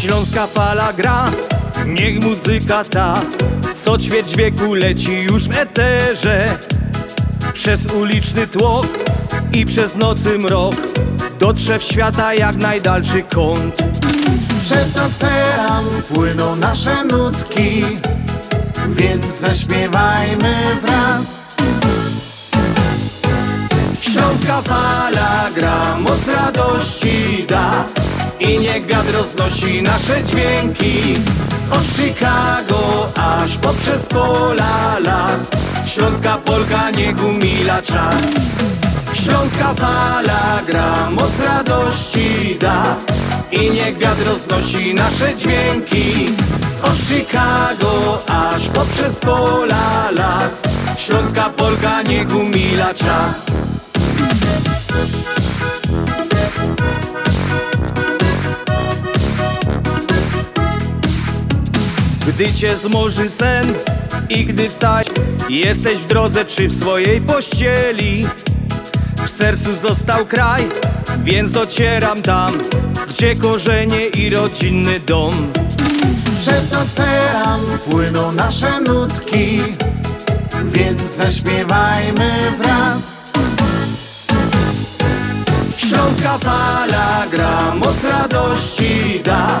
Śląska fala gra, niech muzyka ta Co ćwierć wieku leci już w eterze. Przez uliczny tłok i przez nocy mrok Dotrze w świata jak najdalszy kąt Przez ocean płyną nasze nutki Więc zaśpiewajmy wraz. Śląska fala gra, moc radości da I niech wiatr roznosi nasze dźwięki. Od Chicago aż poprzez pola las Śląska Polka niech umila czas Śląska fala gra, moc radości da. I niech wiatr roznosi nasze dźwięki. Od Chicago aż poprzez pola las. Śląska Polka niech umila czas. Gdy cię zmoży sen i gdy wstać Jesteś w drodze czy w swojej pościeli W sercu został kraj, więc docieram tam Gdzie korzenie i rodzinny dom? Przez ocean płyną nasze nutki Więc zaśpiewajmy wraz. Śląska fala gra, moc radości da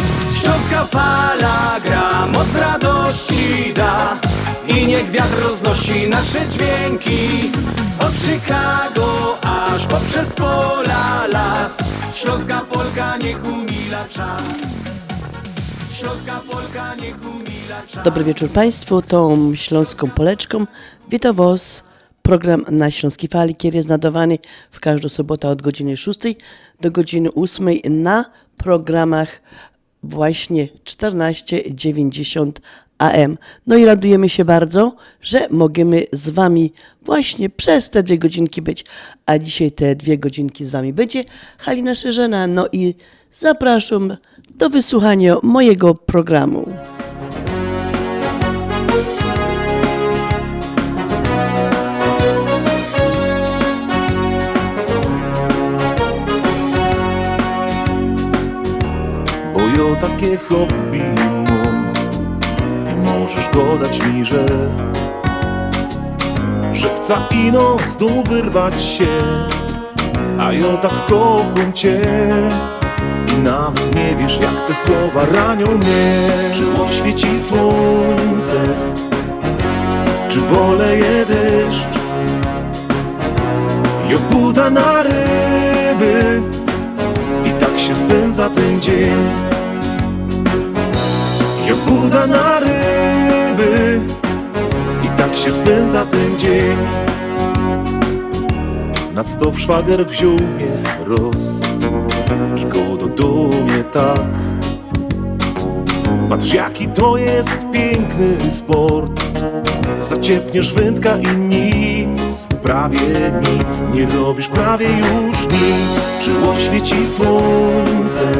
Śląska fala gra, moc radości da. I niech wiatr roznosi nasze dźwięki. Od Chicago aż poprzez pola las. Śląska Polka niech umila czas. Śląska Polka niech umila czas. Dobry wieczór Państwu, tą Śląską Poleczką. Wita Was program na Śląskiej Fali, który jest nadawany w każdą sobotę od godziny 6 do godziny 8 na programach właśnie 1490 AM. No i radujemy się bardzo, że możemy z Wami właśnie przez te dwie godzinki być. A dzisiaj te dwie godzinki z Wami będzie Halina Szerzena. No i zapraszam do wysłuchania mojego programu. Jo takie hobby mam I możesz dodać mi, że Że chcę ino znów wyrwać się. A jo tak kocham cię. I nawet nie wiesz jak te słowa ranią mnie. Czy oświeci słońce? Czy boleje deszcz? Jo buda na ryby. I tak się spędza ten dzień Ja buda na ryby. I tak się spędza ten dzień. Nad stoł szwagier wziął mnie roz. I go do dumie tak. Patrz jaki to jest piękny sport. Zaciepniesz wędka i nic. Prawie nic, nie robisz prawie już nic. Czy oświeci słońce.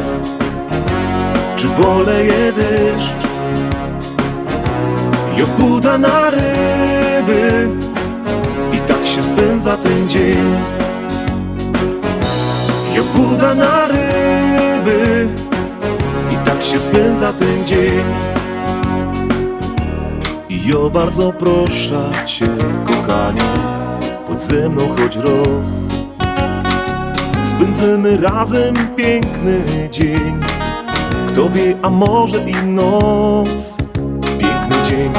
Czy boleje deszcz Jo buda na ryby. I tak się spędza ten dzień. Jo buda na ryby. I tak się spędza ten dzień. Jo bardzo proszę cię, kochanie, bądź ze mną choć roz. Spędzimy razem piękny dzień, kto wie, a może i noc. Dzień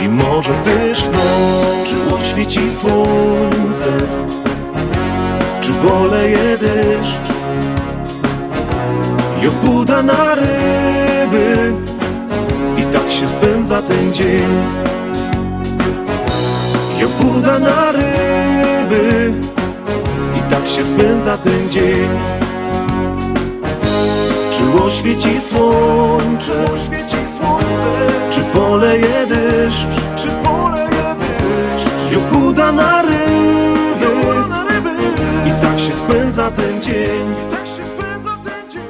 i może też noc. Czy oświeci słońce, czy boleje deszcz. Jo buda na ryby? I tak się spędza ten dzień. Uda na ryby? I tak się spędza ten dzień. Czy oświeci słońce, oświeci słońce Czy poleje deszcz, czy poleje deszcz Juk uda na ryby. I tak się spędza ten dzień. I tak się spędza ten dzień.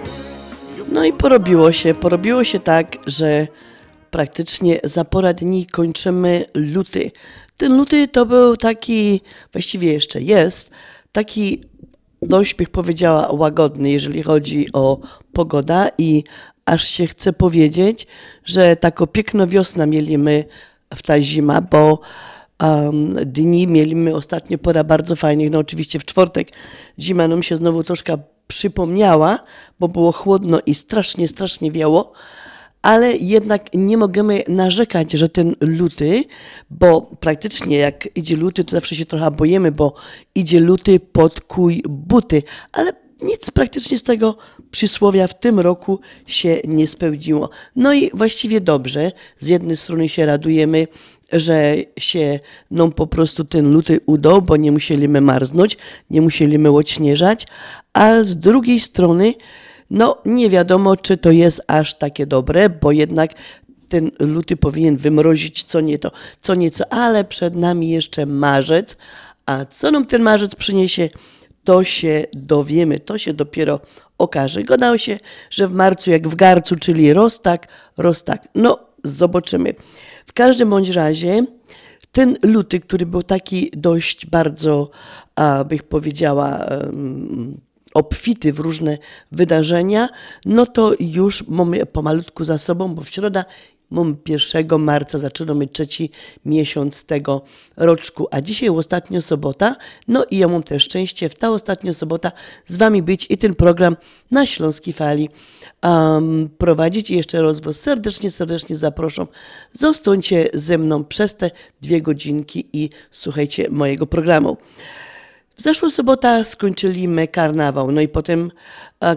No i porobiło się, porobiło się tak, że praktycznie za pora dni kończymy luty. Ten luty to był taki, właściwie jeszcze jest, taki dość bych powiedziała łagodny, jeżeli chodzi o pogoda i aż się chce powiedzieć, że taką piękną wiosnę mieliśmy w ta zima, bo um, dni mieliśmy ostatnio pora bardzo fajnych, no oczywiście w czwartek zima nam się znowu troszkę przypomniała, bo było chłodno i strasznie, strasznie wiało, ale jednak nie możemy narzekać, że ten luty, bo praktycznie jak idzie luty, to zawsze się trochę boimy, bo idzie luty pod kuj buty, ale nic praktycznie z tego przysłowia w tym roku się nie spełniło. No i właściwie dobrze. Z jednej strony się radujemy, że się nam po prostu ten luty udał, bo nie musieliśmy marznąć, nie musieliśmy odśnieżać, a z drugiej strony no nie wiadomo, czy to jest aż takie dobre, bo jednak ten luty powinien wymrozić co nieco, co nieco, ale przed nami jeszcze marzec, a co nam ten marzec przyniesie, to się dowiemy, to się dopiero okaże. Gadało się, że w marcu jak w garcu, czyli roztak, roztak. No, zobaczymy. W każdym bądź razie ten luty, który był taki dość bardzo, a, bych powiedziała, obfity w różne wydarzenia, no to już mamy pomalutku za sobą, bo w środa 1 marca, zaczynamy trzeci miesiąc tego roczku, a dzisiaj ostatnia sobota, no i ja mam też szczęście w ta ostatnia sobota z Wami być i ten program na Śląskiej Fali um, prowadzić. I jeszcze raz Was serdecznie, serdecznie zapraszam. Zostańcie ze mną przez te dwie godzinki i słuchajcie mojego programu. W zeszłą sobotę skończyliśmy karnawał, no i potem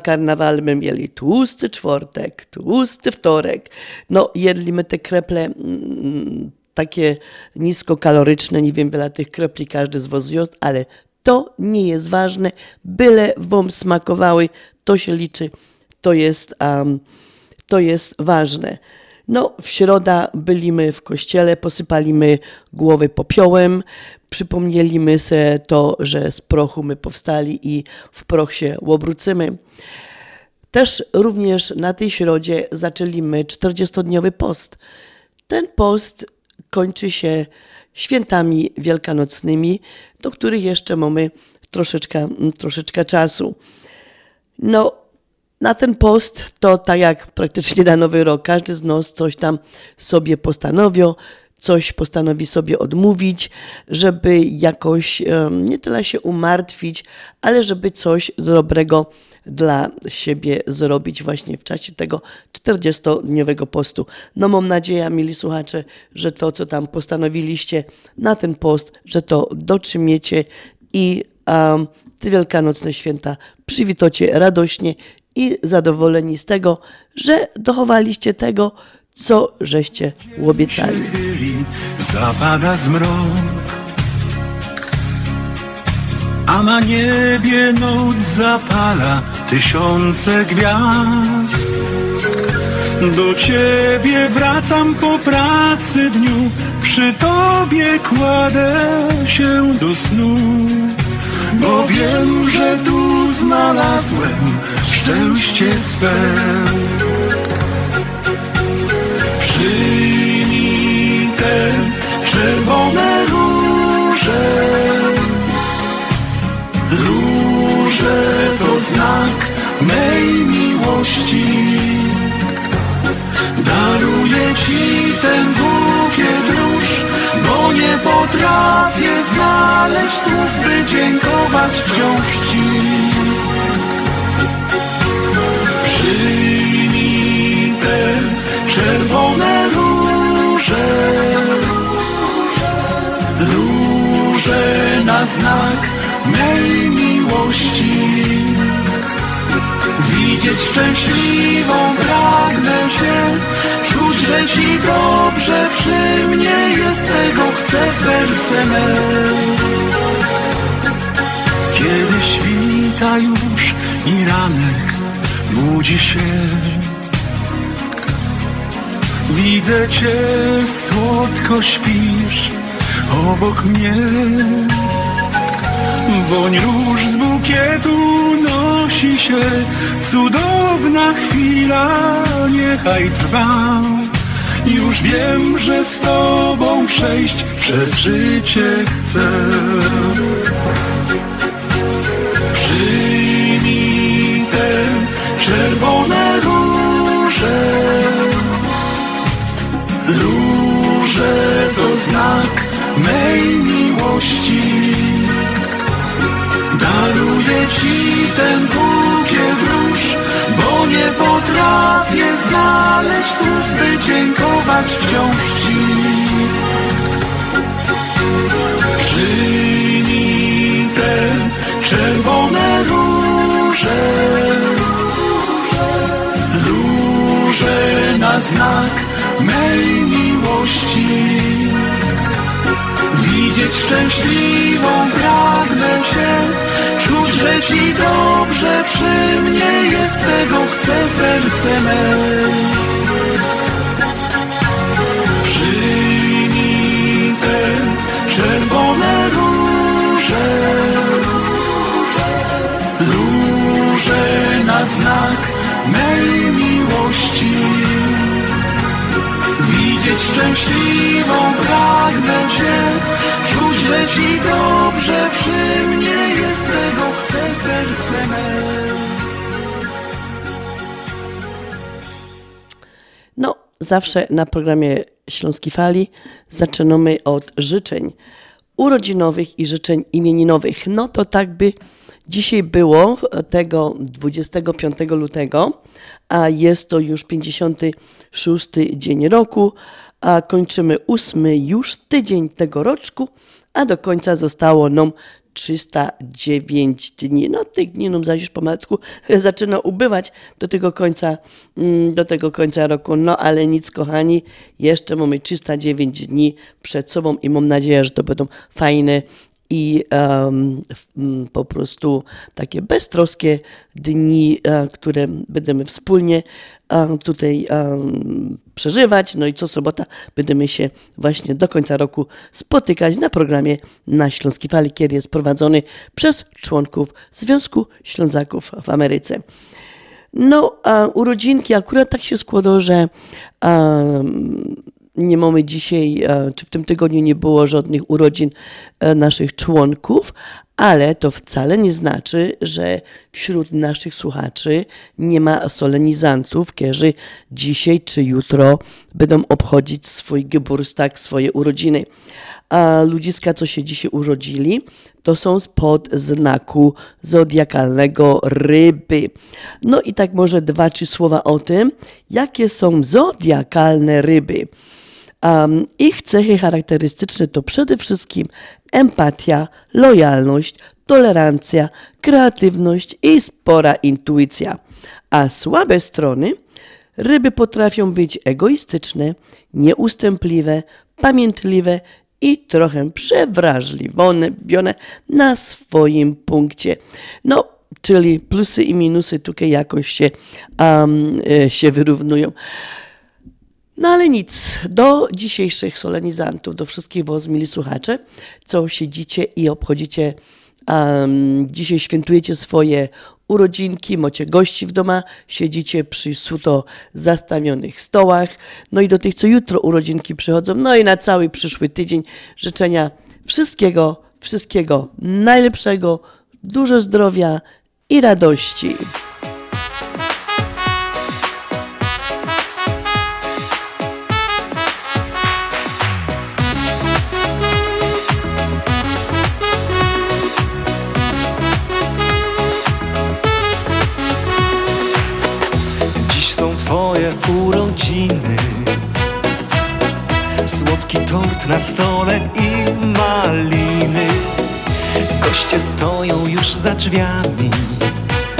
karnawal my mieli tłusty czwartek, tłusty wtorek. No jedliśmy te kreple mm, takie niskokaloryczne, nie wiem wiele tych krepli każdy z was jest, ale to nie jest ważne, byle wam smakowały, to się liczy, to jest, um, to jest ważne. No, w środa byliśmy w kościele, posypaliśmy głowy popiołem, przypomnieliśmy sobie to, że z prochu my powstali i w proch się obrócimy. Też również na tej środzie zaczęliśmy 40-dniowy post. Ten post kończy się świętami wielkanocnymi, do których jeszcze mamy troszeczkę, troszeczkę czasu. No, na ten post to tak jak praktycznie na nowy rok, każdy z nas coś tam sobie postanowił, coś postanowi sobie odmówić, żeby jakoś nie tyle się umartwić, ale żeby coś dobrego dla siebie zrobić właśnie w czasie tego 40-dniowego postu. No mam nadzieję, mili słuchacze, że to, co tam postanowiliście na ten post, że to dotrzymiecie i um, te wielkanocne święta przywitocie radośnie i zadowoleni z tego, że dochowaliście tego, co żeście obiecali. Zapada zmrok, a na niebie noc zapala tysiące gwiazd. Do ciebie wracam po pracy dniu, przy tobie kładę się do snu, bo wiem, że tu znalazłem szczęście swe. Przyjmij te czerwone róże. Róże to znak mej miłości. Daruję ci ten bukiet róż, bo nie potrafię znaleźć słów, by dziękować wciąż ci. Czerwone róże, róże na znak mej miłości. Widzieć szczęśliwą pragnę się, czuć, że ci dobrze przy mnie jest, tego chce serce me. Kiedy świta już i ranek budzi się, widzę cię, słodko śpisz obok mnie. Woń róż z bukietu nosi się, cudowna chwila niechaj trwa. Już wiem, że z tobą przejść przez życie chcę. Przyjmij czerwone róże. Róże to znak mej miłości. Daruję ci ten bukiet róż, bo nie potrafię znaleźć słów, by dziękować wciąż ci. Przyjmij te czerwone róże, róże na znak mej miłości. Widzieć szczęśliwą pragnę się, czuć, że ci dobrze przy mnie jest, tego chce serce. Szczęśliwą pragnę cię, czuć, że ci dobrze przy mnie jest, tego chce serce me. No, zawsze na programie Śląskiej Fali zaczynamy od życzeń urodzinowych i życzeń imieninowych. No to tak by dzisiaj było tego 25 lutego, a jest to już 56 dzień roku, a kończymy ósmy już tydzień tego roczku, a do końca zostało nam 309 dni. No tych dni nam zaś już pomalutku zaczyna ubywać do tego końca, mm, do tego końca roku. No ale nic kochani, jeszcze mamy 309 dni przed sobą i mam nadzieję, że to będą fajne i po prostu takie beztroskie dni, e, które będziemy wspólnie e, tutaj em, przeżywać. No i co sobota będziemy się właśnie do końca roku spotykać na programie na Śląskiej Fali, jest prowadzony przez członków Związku Ślązaków w Ameryce. No, a urodzinki akurat tak się składa, że em, nie mamy dzisiaj, e, czy w tym tygodniu nie było żadnych urodzin e, naszych członków, ale to wcale nie znaczy, że wśród naszych słuchaczy nie ma solenizantów, którzy dzisiaj czy jutro będą obchodzić swój Geburtstag, swoje urodziny. A ludziska, co się dzisiaj urodzili, to są spod znaku zodiakalnego ryby. No i tak może dwa, trzy słowa o tym, jakie są zodiakalne ryby. Um, ich cechy charakterystyczne to przede wszystkim empatia, lojalność, tolerancja, kreatywność i spora intuicja. A słabe strony ryby potrafią być egoistyczne, nieustępliwe, pamiętliwe i trochę przewrażliwione na swoim punkcie. No, czyli plusy i minusy tutaj jakoś się, um, się wyrównują. No ale nic, do dzisiejszych solenizantów, do wszystkich was, mili słuchacze, co siedzicie i obchodzicie, um, dzisiaj świętujecie swoje urodzinki, macie gości w doma, siedzicie przy suto zastawionych stołach, no i do tych, co jutro urodzinki przychodzą, no i na cały przyszły tydzień życzenia wszystkiego, wszystkiego najlepszego, dużo zdrowia i radości. Urodziny Słodki tort na stole i maliny. Goście stoją już za drzwiami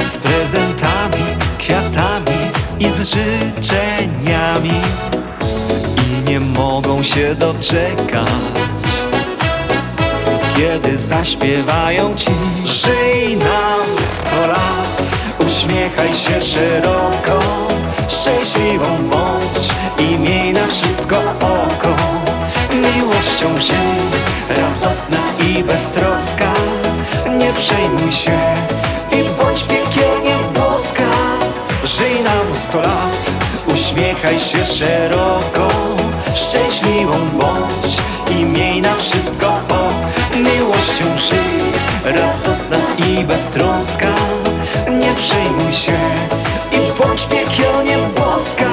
Z prezentami, kwiatami i z życzeniami. I nie mogą się doczekać kiedy zaśpiewają ci. Żyj nam sto lat, uśmiechaj się szeroko Szczęśliwą bądź i miej na wszystko oko. Miłością żyj, radosna i beztroska. Nie przejmuj się i bądź piekielnie boska. Żyj nam sto lat, uśmiechaj się szeroko. Szczęśliwą bądź i miej na wszystko o Miłością żyj, radosna i beztroska. Nie przejmuj się bądź boska.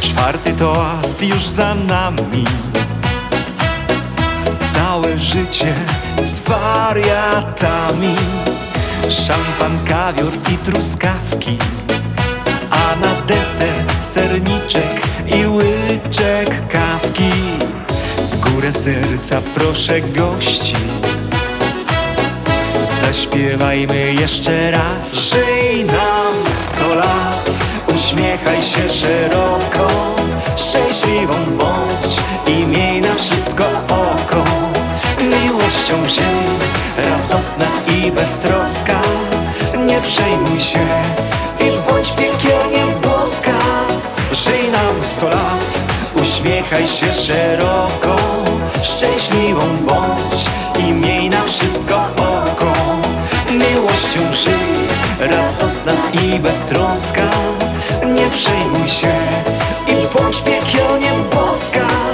Czwarty toast już za nami. Całe życie z wariatami. Szampan, kawior i truskawki. A na deser serniczek i łyczek kawki. W górę serca proszę gości. Zaśpiewajmy jeszcze raz. Żyj nam sto lat. Uśmiechaj się szeroko. Szczęśliwą bądź I miej na wszystko oko. Miłością żyj Radosna i beztroska. Nie przejmuj się Żyj nam sto lat Uśmiechaj się szeroko Szczęśliwą bądź I miej na wszystko oko. Miłością żyj Radosna i beztroska Nie przejmuj się I bądź piekielnie boska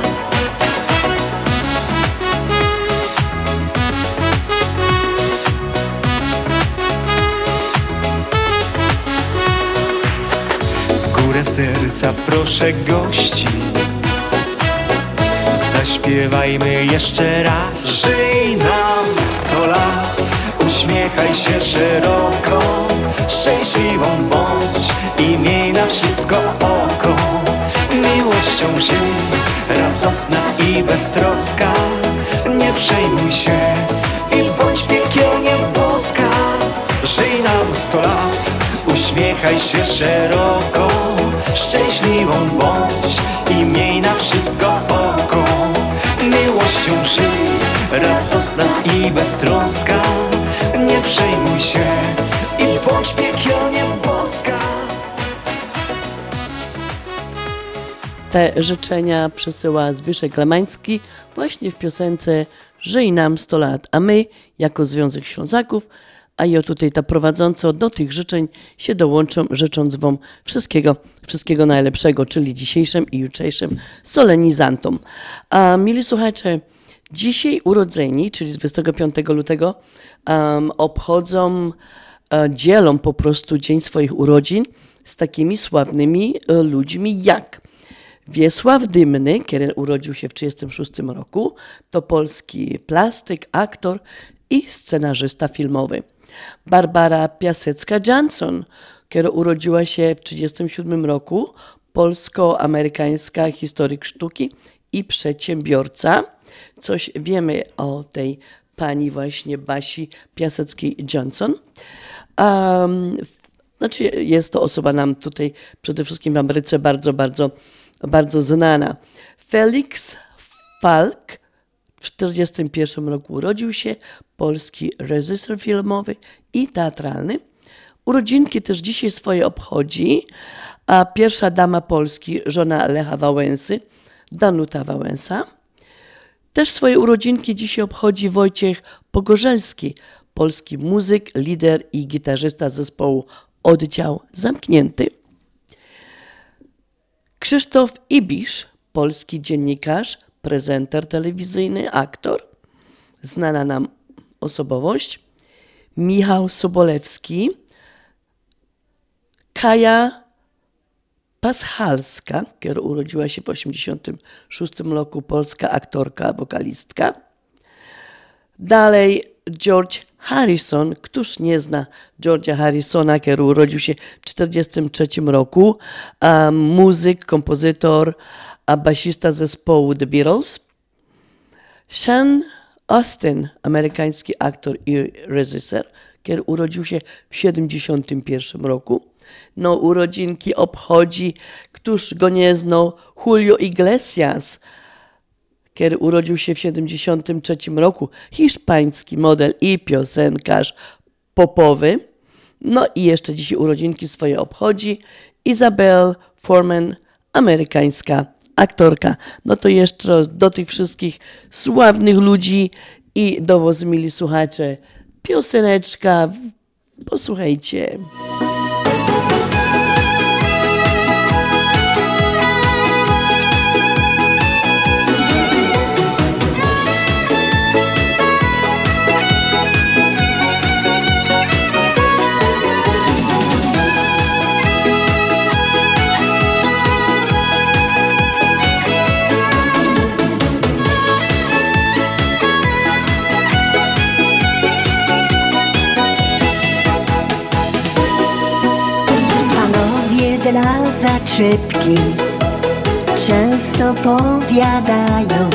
proszę gości. Zaśpiewajmy jeszcze raz. Żyj nam sto lat. Uśmiechaj się szeroko. Szczęśliwą bądź I miej na wszystko oko. Miłością żyj. Radosna i beztroska. Nie przejmuj się I bądź piekielnie boska. Żyj nam sto lat. Uśmiechaj się szeroko Szczęśliwą bądź I miej na wszystko oko. Miłością żyj Radosna i beztroska. Nie przejmuj się I bądź piekielnie boska. Te życzenia przesyła Zbyszek Lemański właśnie w piosence Żyj nam 100 lat, a my jako Związek Ślązaków, a ja tutaj ta prowadząca do tych życzeń się dołączą, życząc Wam wszystkiego, wszystkiego najlepszego, czyli dzisiejszym i jutrzejszym solenizantom. A mili słuchacze, dzisiaj urodzeni, czyli 25 lutego, um, obchodzą, e, dzielą po prostu dzień swoich urodzin z takimi sławnymi e, ludźmi jak Wiesław Dymny, który urodził się w 1936 roku, to polski plastyk, aktor i scenarzysta filmowy. Barbara Piasecka-Johnson, która urodziła się w 1937 roku, polsko-amerykańska historyk sztuki i przedsiębiorca. Coś wiemy o tej pani właśnie Basi Piaseckiej-Johnson. Um, znaczy jest to osoba nam tutaj przede wszystkim w Ameryce bardzo, bardzo, bardzo znana. Felix Falk w 1941 roku urodził się, polski reżyser filmowy i teatralny. Urodzinki też dzisiaj swoje obchodzi, a pierwsza dama Polski, żona Lecha Wałęsy, Danuta Wałęsa. Też swoje urodzinki dzisiaj obchodzi Wojciech Pogorzelski, polski muzyk, lider i gitarzysta zespołu Oddział Zamknięty. Krzysztof Ibisz, polski dziennikarz, prezenter telewizyjny, aktor, znana nam osobowość. Michał Sobolewski, Kaja Paschalska, która urodziła się w 1986 roku, polska aktorka, wokalistka. Dalej George Harrison. Któż nie zna George'a Harrisona, który urodził się w 1943 roku? Muzyk, kompozytor, a basista zespołu The Beatles. Sean Austin, amerykański aktor i reżyser, który urodził się w 1971 roku. No, urodzinki obchodzi, któż go nie znał, Julio Iglesias, który urodził się w 1973 roku. Hiszpański model i piosenkarz popowy. No i jeszcze dzisiaj urodzinki swoje obchodzi Isabel Foreman, amerykańska aktorka. No to jeszcze do tych wszystkich sławnych ludzi i do was, mili słuchacze, pioseneczka. Posłuchajcie. Zaczepki często powiadają,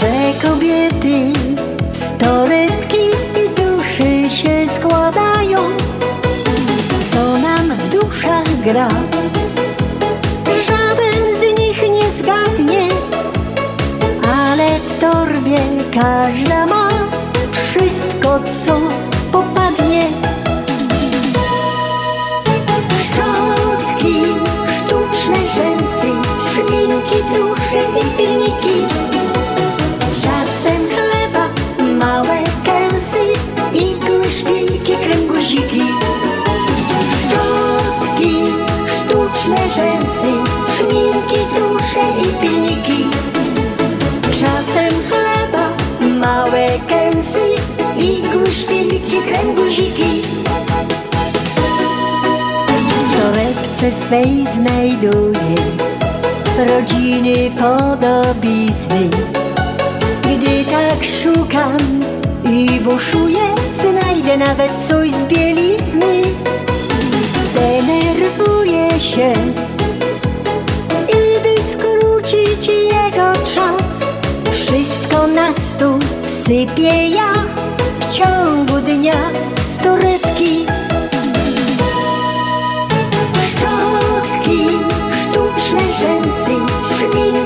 że kobiety z torebki i duszy się składają. Co nam w duszach gra, żaden z nich nie zgadnie, ale w torbie każda ma wszystko, szminki, dusze i pilniki. Czasem chleba, małe kęsy, igły, szpilki, kręguziki. Szczotki, sztuczne rzęsy, szminki, dusze i pilniki. Czasem chleba, małe kęsy, igły, szpilki, kręguziki. W torebce swej znajduję rodziny podobizny. Gdy tak szukam i buszuję, znajdę nawet coś z bielizny. Denerwuję się i by skrócić jego czas, wszystko na stół sypię ja w ciągu dnia z torebki.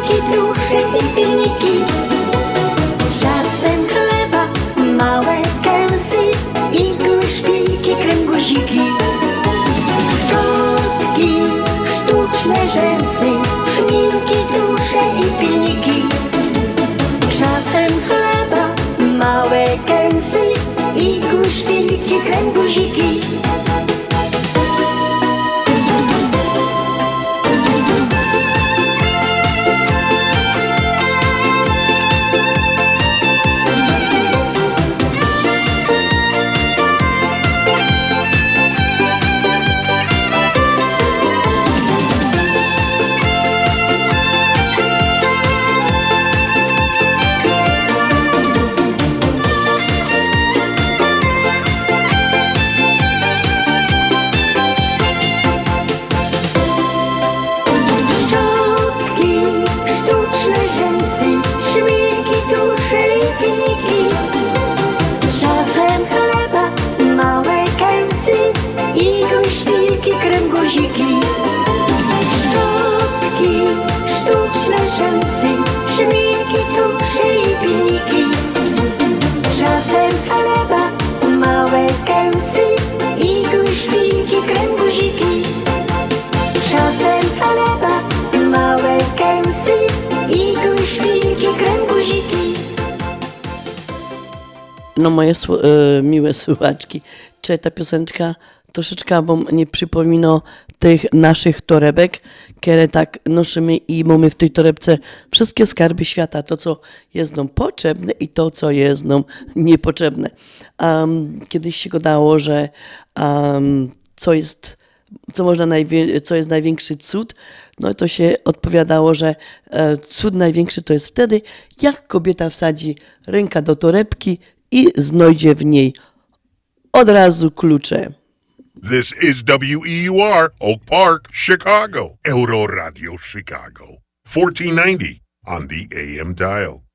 Szminki, dusze i pilniki. Czasem chleba, małe kęsy, igły, szpilki, kręguziki. Szczotki, sztuczne rzęsy, szminki, dusze i pilniki. Czasem chleba, małe kęsy, igły, szpilki, kręguziki. No moje e, miłe słuchaczki, czy ta piosenka troszeczkę wam nie przypomina tych naszych torebek, które tak nosimy i mamy w tej torebce wszystkie skarby świata, to co jest nam potrzebne i to co jest nam niepotrzebne. Um, kiedyś się gadało, że um, co jest co, można najwie- co jest największy cud, no to się odpowiadało, że e, cud największy to jest wtedy, jak kobieta wsadzi ręka do torebki i znajdzie w niej od razu klucze. This is WEUR, Oak Park, Chicago. Euro Radio Chicago. 1490 on the AM dial.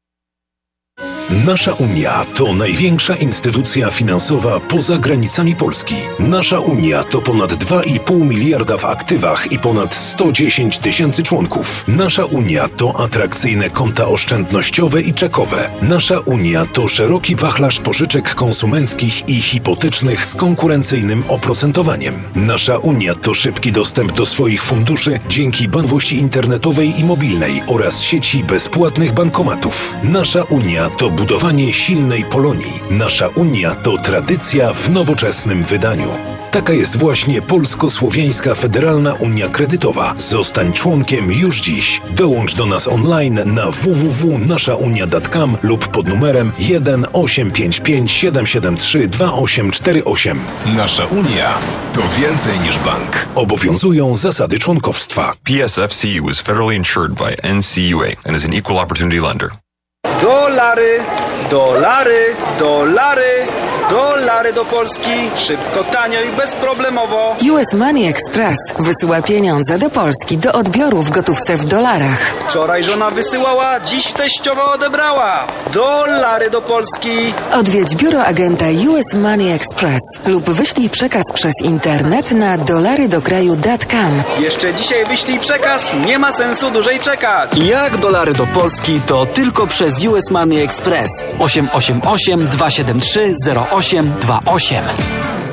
Nasza Unia to największa instytucja finansowa poza granicami Polski. Nasza Unia to ponad 2,5 miliarda w aktywach i ponad 110 tysięcy członków. Nasza Unia to atrakcyjne konta oszczędnościowe i czekowe. Nasza Unia to szeroki wachlarz pożyczek konsumenckich i hipotecznych z konkurencyjnym oprocentowaniem. Nasza Unia to szybki dostęp do swoich funduszy dzięki bankowości internetowej i mobilnej oraz sieci bezpłatnych bankomatów. Nasza Unia to budowanie silnej Polonii. Nasza Unia to tradycja w nowoczesnym wydaniu. Taka jest właśnie Polsko-Słowiańska Federalna Unia Kredytowa. Zostań członkiem już dziś. Dołącz do nas online na www.naszaunia.com lub pod numerem 1 855 773 2848. Nasza Unia to więcej niż bank. Obowiązują zasady członkowstwa. PSFCU is federally insured by NCUA and is an equal opportunity lender. Dolary, dolary, dolary, dolary do Polski. Szybko, tanio i bezproblemowo. US Money Express wysyła pieniądze do Polski do odbioru w gotówce w dolarach. Wczoraj żona wysyłała, dziś teściowa odebrała. Dolary do Polski. Odwiedź biuro agenta US Money Express lub wyślij przekaz przez internet na dolarydokraju.com. Jeszcze dzisiaj wyślij przekaz, nie ma sensu dłużej czekać. Jak dolary do Polski to tylko przez US Money Express 888 273 0828.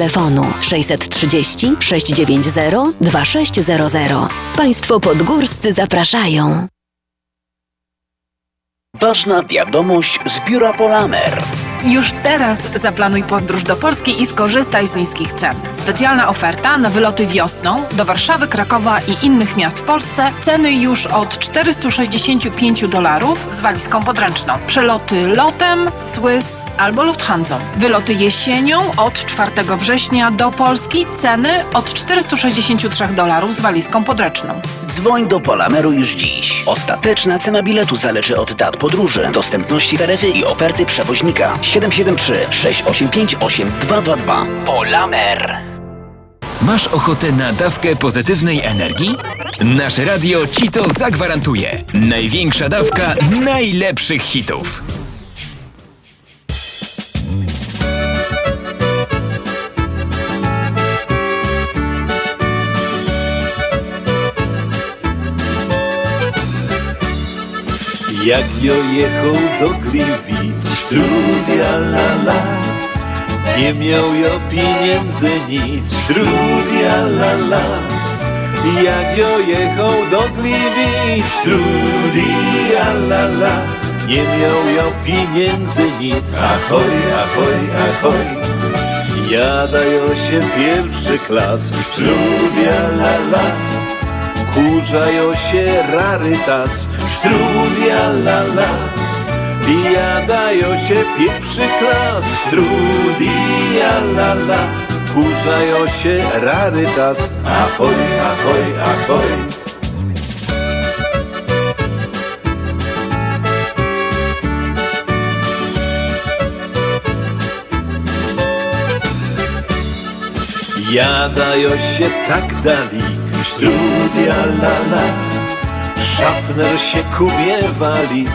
630 690 2600. Państwo podgórscy zapraszają. Ważna wiadomość z biura Polamer. Już teraz zaplanuj podróż do Polski i skorzystaj z niskich cen. Specjalna oferta na wyloty wiosną do Warszawy, Krakowa i innych miast w Polsce. Ceny już od 465 dolarów z walizką podręczną. Przeloty lotem, Swiss albo Lufthansa. Wyloty jesienią od 4 września do Polski. Ceny od 463 dolarów z walizką podręczną. Dzwoń do Polameru już dziś. Ostateczna cena biletu zależy od dat podróży, dostępności taryfy i oferty przewoźnika. 773 685 8222. Polamer. Masz ochotę na dawkę pozytywnej energii? Nasze radio ci to zagwarantuje. Największa dawka najlepszych hitów. Jak jo jechał do Gliwic, strudia la la. Nie miał jo pieniędzy nic, strudia la la. Jak jo jechał do Gliwic, strudia la la. Nie miał jo pieniędzy nic, ahoj, ahoj, ahoj. Jadają się pierwszy klas, strudia la la. Kurzają się rarytac, strudia la la Jadają się pierwszy klas, strudia la la. Kurzają się rarytac, ahoj, ahoj, ahoj. Jadają się tak dali, strudia la la. Szafner się kubiewali,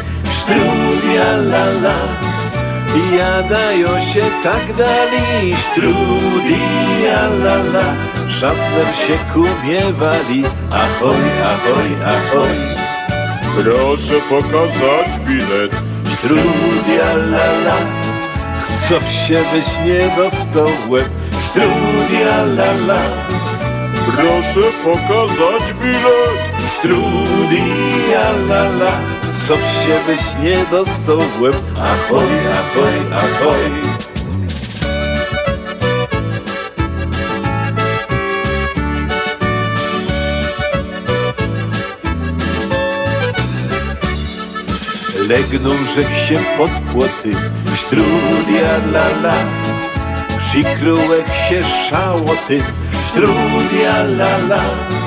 strudia la la. Jadają się tak dali, strudia la la. Szafner się kubiewali, ahoj, ahoj, ahoj. Proszę pokazać bilet. Strudia la la. Co się byś nie dostał łeb, strudia la la. Proszę pokazać bilet. Strudia la la. Co się byś nie dostał Ahoj, ahoj, ahoj. Legną rzek się pod płoty. Strudia la la. Przykryłek się szałoty. Strudia la la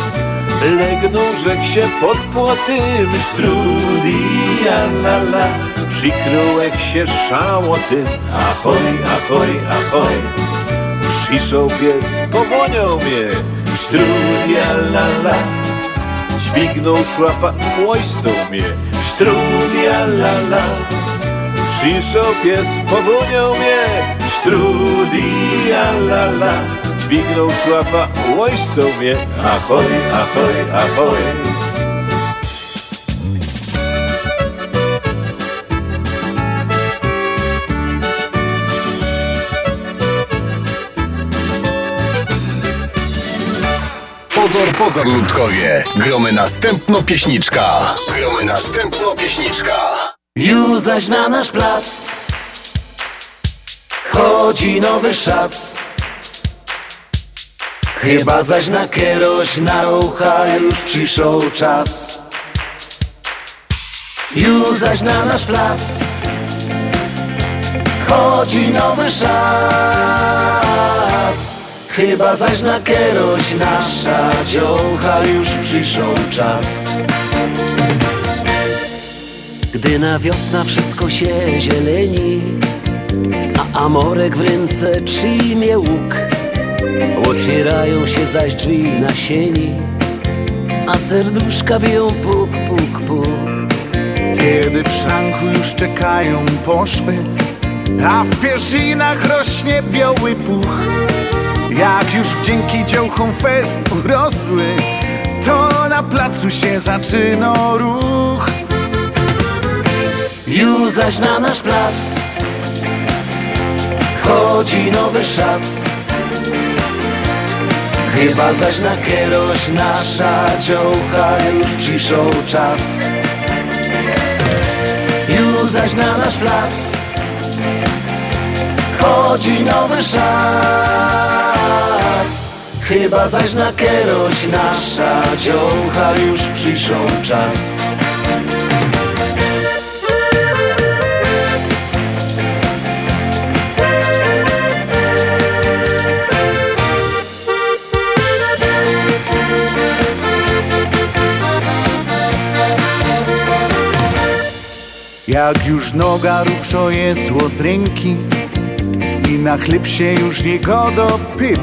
Legną rzek się pod płoty Strudia la. La Przykryłek się szałoty Ahoj, ahoj, ahoj. Przyszł pies, powoniał mnie. Strudia la la. Dźwignął szłapa, łojstą mnie. Strudia la. La pies, powoniał mnie. Strudia la la Dźwignął szłapa, łojstą mnie Ahoj, ahoj, ahoj Pozor, pozor, ludkowie. Gromy następno pieśniczka. Gromy następno pieśniczka. Już zaś na nasz plac Chodzi nowy szac Chyba zaś na kieroś na ucha już przyszł czas. Już zaś na nasz plac Chodzi nowy szac. Chyba zaś na kieroś nasza dziołcha już przyszł czas. Gdy na wiosna wszystko się zieleni A amorek w ręce trzymie łuk Otwierają się zaś drzwi na sieni A serduszka biją puk, puk, puk. Kiedy w szranku już czekają poszwy A w pierzinach rośnie biały puch. Jak już wdzięki dziołchom fest urosły To na placu się zaczyna ruch. Już zaś na nasz plac Chodzi nowy szac Chyba zaś na kieroś nasza dziołcha już przyszł czas. Już zaś na nasz plac Chodzi nowy szac Chyba zaś na kieroś nasza dziołcha już przyszł czas Jak już noga rupszo jest od ręki I na chleb się już nie godo pyp.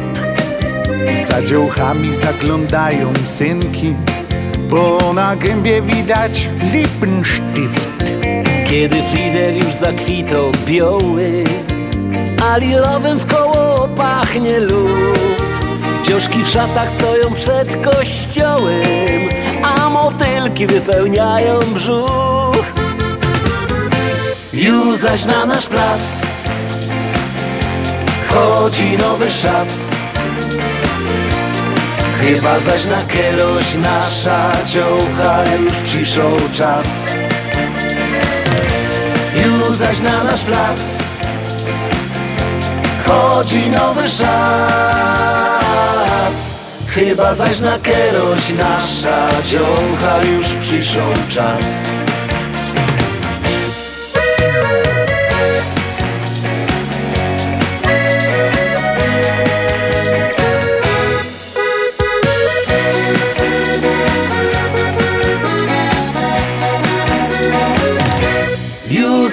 Za dziołchami zaglądają synki Bo na gębie widać lippenstift. Kiedy flider już zakwitał biały A lilowym w koło pachnie luft. Dzioszki w szatach stoją przed kościołem A motylki wypełniają brzuch Już zaś na nasz plac. Chodzi nowy szac. Chyba zaś na kieroś nasza dziołcha już przyszł czas. Już zaś na nasz plac. Chodzi nowy szac. Chyba zaś na kieroś nasza dziołcha już przyszł czas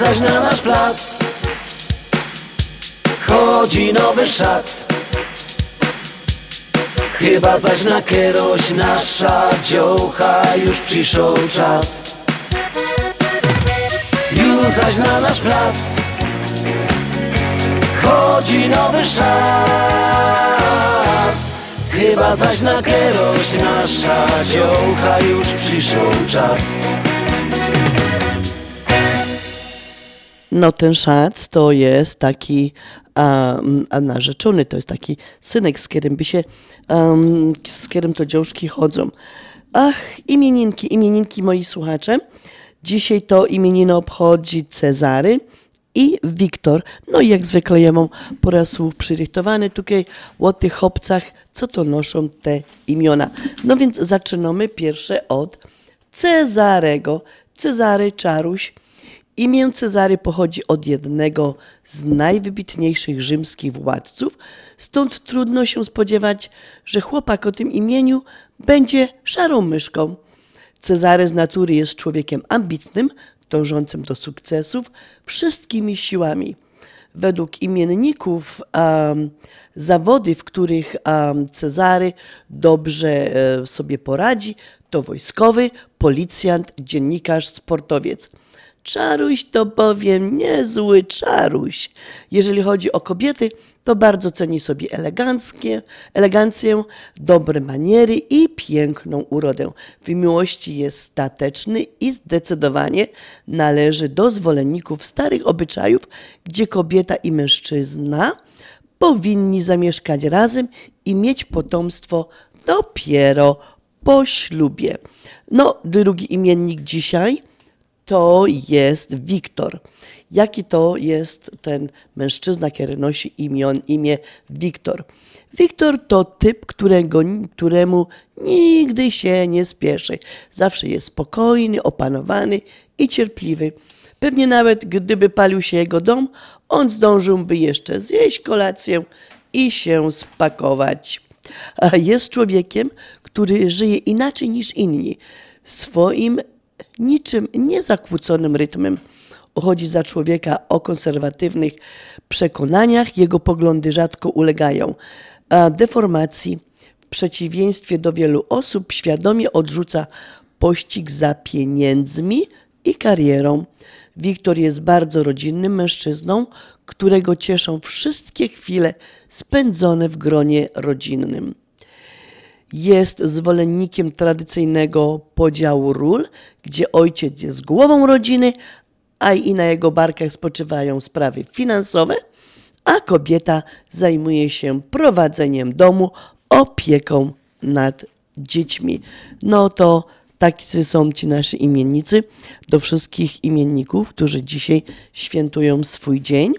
zaś na nasz plac. Chodzi nowy szac. Chyba zaś na kieroś nasza dziołcha już przyszł czas. Już zaś na nasz plac. Chodzi nowy szac. Chyba zaś na kieroś nasza dziołcha już przyszł czas No ten szac to jest taki a narzeczony, to jest taki synek, z którym by się, um, z którym to dziążki chodzą. Ach, imieninki, imieninki moi słuchacze. Dzisiaj to imienino obchodzi Cezary i Wiktor. No i jak zwykle ja mam parę słów przyrychtowany tutaj o tych chłopcach, co to noszą te imiona. No więc zaczynamy pierwsze od Cezarego. Cezary Czaruś Imię Cezary pochodzi od jednego z najwybitniejszych rzymskich władców, stąd trudno się spodziewać, że chłopak o tym imieniu będzie szarą myszką. Cezary z natury jest człowiekiem ambitnym, dążącym do sukcesów wszystkimi siłami. Według imienników um, zawody, w których um, Cezary dobrze e, sobie poradzi, to wojskowy, policjant, dziennikarz, sportowiec. Czaruś to bowiem niezły czaruś. Jeżeli chodzi o kobiety, to bardzo ceni sobie eleganckie, elegancję, dobre maniery i piękną urodę. W miłości jest stateczny i zdecydowanie należy do zwolenników starych obyczajów, gdzie kobieta i mężczyzna powinni zamieszkać razem i mieć potomstwo dopiero po ślubie. No, drugi imiennik dzisiaj to jest Wiktor. Jaki to jest ten mężczyzna, który nosi imię Wiktor? Wiktor to typ, którego, któremu nigdy się nie spieszy. Zawsze jest spokojny, opanowany i cierpliwy. Pewnie nawet gdyby palił się jego dom, on zdążyłby jeszcze zjeść kolację i się spakować. Jest człowiekiem, który żyje inaczej niż inni, swoim niczym niezakłóconym rytmem. Uchodzi za człowieka o konserwatywnych przekonaniach, jego poglądy rzadko ulegają deformacji. W przeciwieństwie do wielu osób świadomie odrzuca pościg za pieniędzmi i karierą. Wiktor jest bardzo rodzinnym mężczyzną, którego cieszą wszystkie chwile spędzone w gronie rodzinnym. Jest zwolennikiem tradycyjnego podziału ról, gdzie ojciec jest głową rodziny, a i na jego barkach spoczywają sprawy finansowe, a kobieta zajmuje się prowadzeniem domu, opieką nad dziećmi. No to tacy są ci nasi imiennicy. Do wszystkich imienników, którzy dzisiaj świętują swój dzień,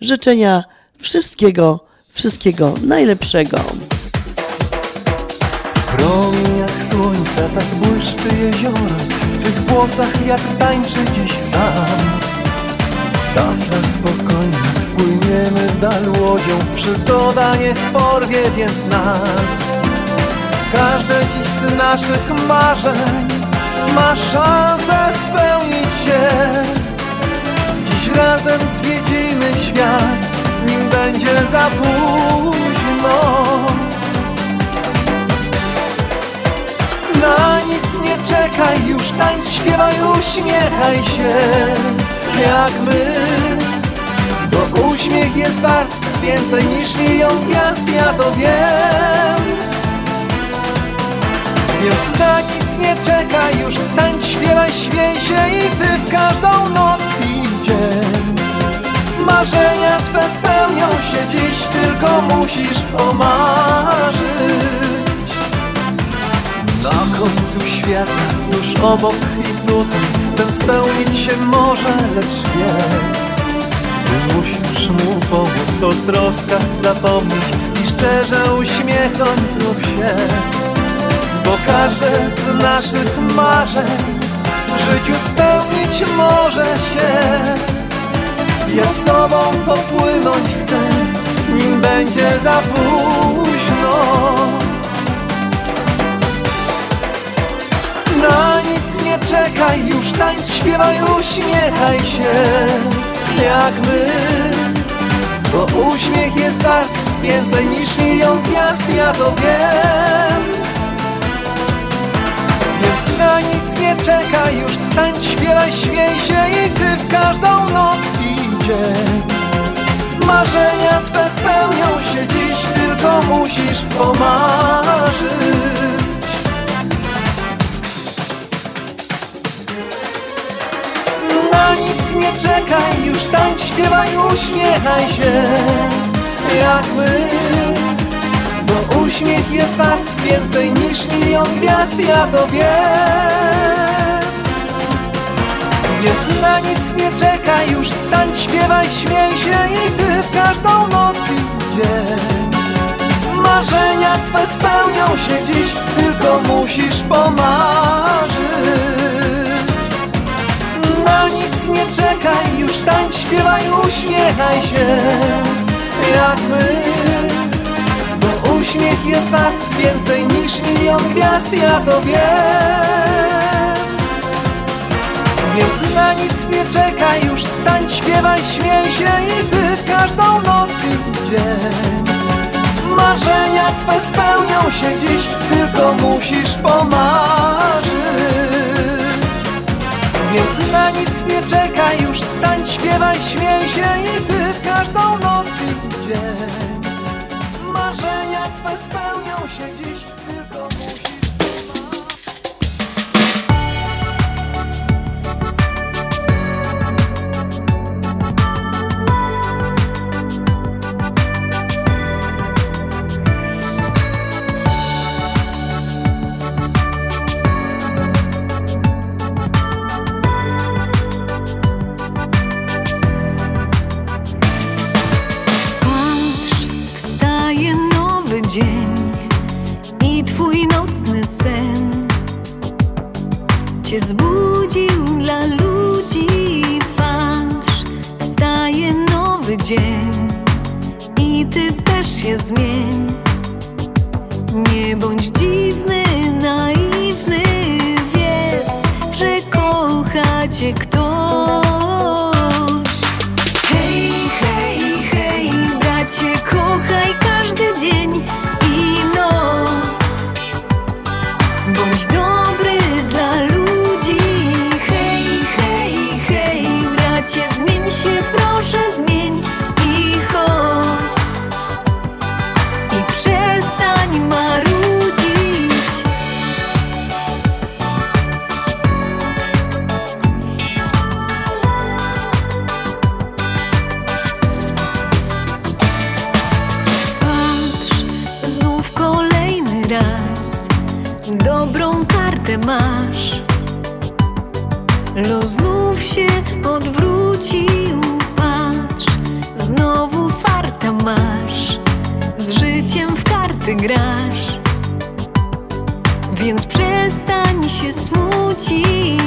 życzenia wszystkiego, wszystkiego najlepszego. Promieniach słońca tak błyszczy jezioro. W tych włosach jak tańczy dziś sam? Tafla spokojna, płyniemy w dal łodzią. Przygoda niech porwie więc nas. Każde dziś z naszych marzeń Ma szansę spełnić się. Dziś razem zwiedzimy świat Nim będzie za późno Na nic nie czekaj, już tańcz, śpiewaj, uśmiechaj się. Jak my. Bo uśmiech jest wart więcej niż milion gwiazd, ja to wiem. Więc na nic nie czekaj, już tańcz, śpiewaj, śmiej się I ty w każdą noc i dzień. Marzenia Twe spełnią się dziś, tylko musisz pomarzyć na końcu świata, już obok i tutaj Sen spełnić się może, lecz wiedz Ty musisz mu pomóc, o troskach zapomnieć I szczerze uśmiechnąć znów się. Bo każde z naszych marzeń W życiu spełnić może się. Ja z tobą popłynąć chcę Nim będzie za późno Na nic nie czekaj, już tańcz, śpiewaj, uśmiechaj się. Jak my. Bo uśmiech jest wart więcej niż milion gwiazd, ja to wiem. Więc na nic nie czekaj, już tańcz, śpiewaj, śmiej się I ty w każdą noc i dzień Marzenia Twe spełnią się dziś, tylko musisz pomarzyć nie czekaj, już tańcz, śpiewaj, uśmiechaj się. Jak my Bo uśmiech jest tak więcej niż milion gwiazd, ja to wiem. Więc na nic nie czekaj, już tańcz, śpiewaj, śmiej się I ty w każdą noc i dzień. Marzenia Twe spełnią się dziś, tylko musisz pomarzyć na nic nie śpiewaj, uśmiechaj się. Jak my. Bo uśmiech jest tak więcej niż milion gwiazd, ja to wiem. Więc na nic nie czekaj już, tańcz, śpiewaj, śmiej się i ty w każdą noc i dzień. Marzenia Twe spełnią się dziś, tylko musisz pomarzyć Więc na nic nie czekaj już, tańcz, śpiewaj, śmiej się i Ty w każdą noc i dzień. Marzenia Twe spełnią się dziś, dzień i ty też się zmień. Nie karty grasz. Więc przestań się smucić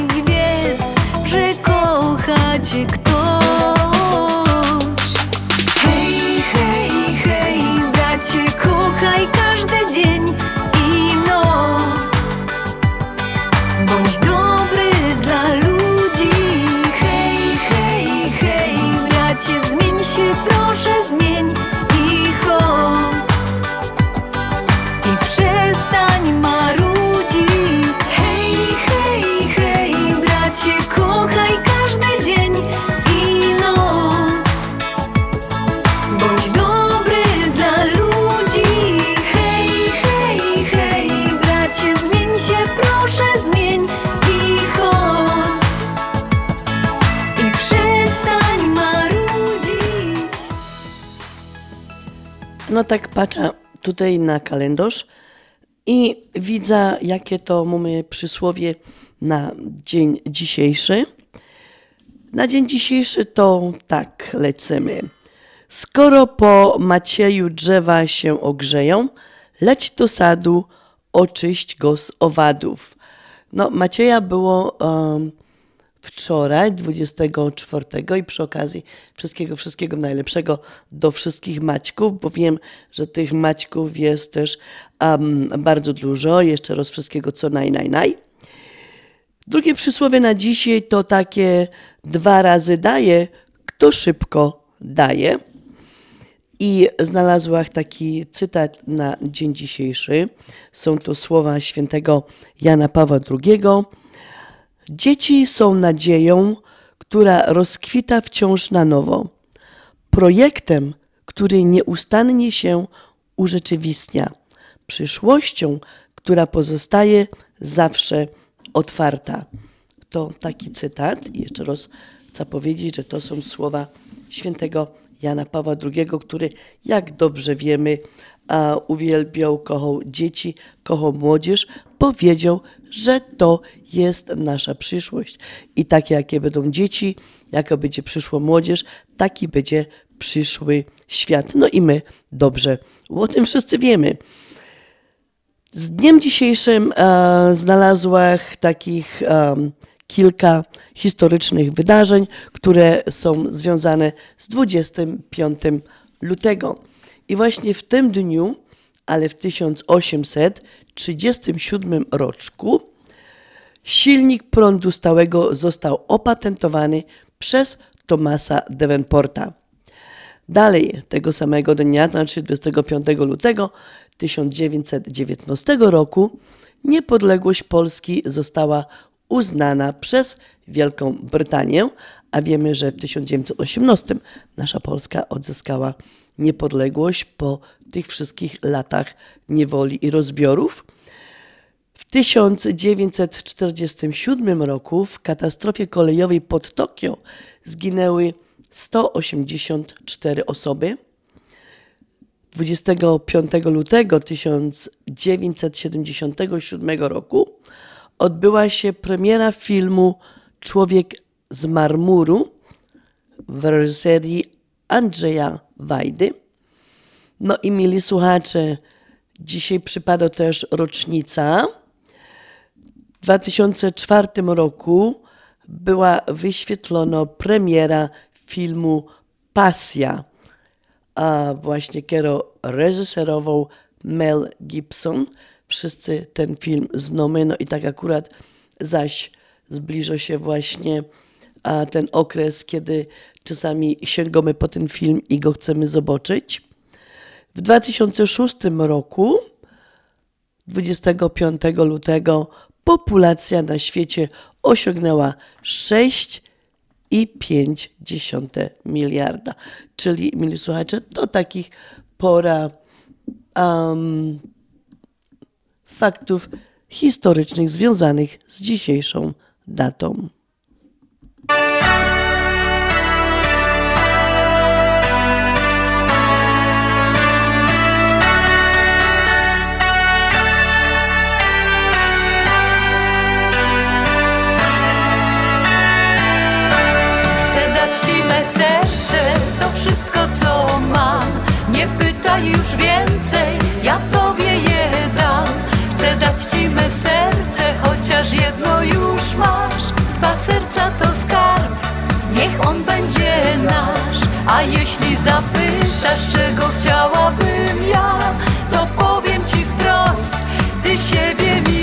No tak patrzę tutaj na kalendarz i widzę, jakie to mamy przysłowie na dzień dzisiejszy. Na dzień dzisiejszy to tak lecimy. Skoro po Macieju drzewa się ogrzeją, leć do sadu, oczyść go z owadów. No, Macieja było um, wczoraj, 24 i przy okazji wszystkiego, wszystkiego najlepszego do wszystkich Maćków, bo wiem, że tych Maćków jest też um, bardzo dużo. Jeszcze raz wszystkiego co naj, naj, naj. Drugie przysłowie na dzisiaj to takie dwa razy daje, kto szybko daje. I znalazłam taki cytat na dzień dzisiejszy. Są to słowa świętego Jana Pawła II. Dzieci są nadzieją, która rozkwita wciąż na nowo. Projektem, który nieustannie się urzeczywistnia. Przyszłością, która pozostaje zawsze otwarta. To taki cytat. I jeszcze raz chcę powiedzieć, że to są słowa świętego Jana Pawła II, który, jak dobrze wiemy, uwielbiał, kochał dzieci, kochał młodzież, powiedział, że to jest nasza przyszłość. I takie, jakie będą dzieci, jaka będzie przyszła młodzież, taki będzie przyszły świat. No i my dobrze o tym wszyscy wiemy. Z dniem dzisiejszym e, znalazłam takich e, kilka historycznych wydarzeń, które są związane z 25 lutego. I właśnie w tym dniu, ale w 1837 roczku, silnik prądu stałego został opatentowany przez Thomasa Davenporta. Dalej, tego samego dnia, znaczy 25 lutego 1919 roku, niepodległość Polski została uznana przez Wielką Brytanię, a wiemy, że w 1918 nasza Polska odzyskała niepodległość po tych wszystkich latach niewoli i rozbiorów. W 1947 roku w katastrofie kolejowej pod Tokio zginęły 184 osoby. 25 lutego 1977 roku odbyła się premiera filmu Człowiek z marmuru w reżyserii Andrzeja Wajdy. No i mili słuchacze, dzisiaj przypada też rocznica. W 2004 roku była wyświetlona premiera filmu Pasja, a właśnie kiero reżyserował Mel Gibson. Wszyscy ten film znamy, no i tak akurat zaś zbliża się właśnie ten okres, kiedy czasami sięgamy po ten film i go chcemy zobaczyć. W 2006 roku, 25 lutego, populacja na świecie osiągnęła 6,5 miliarda. Czyli, mili słuchacze, to takich pora um, faktów historycznych związanych z dzisiejszą datą. Serce, to wszystko co mam. Nie pytaj już więcej, ja tobie je dam. Chcę dać ci me serce, chociaż jedno już masz. Dwa serca to skarb, niech on będzie nasz. A jeśli zapytasz, czego chciałabym ja To powiem ci wprost, ty siebie mi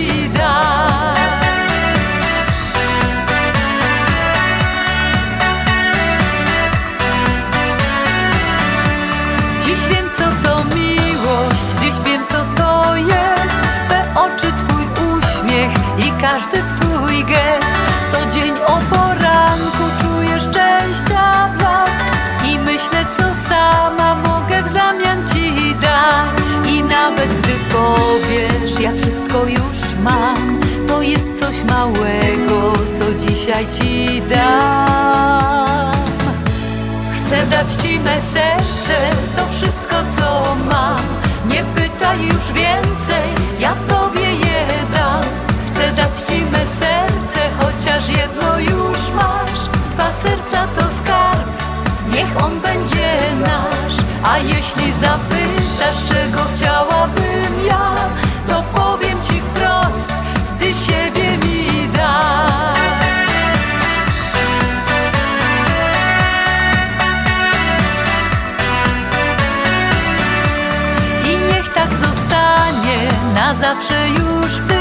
coś małego co dzisiaj ci dam. Chcę dać ci me serce, to wszystko co mam. Nie pytaj już więcej, ja tobie je dam. Chcę dać ci me serce, chociaż jedno już masz. Dwa serca to skarb, niech on będzie nasz. A jeśli zapytasz, czego chciałabym ja To powiem ci wprost, ty siebie na zawsze już ty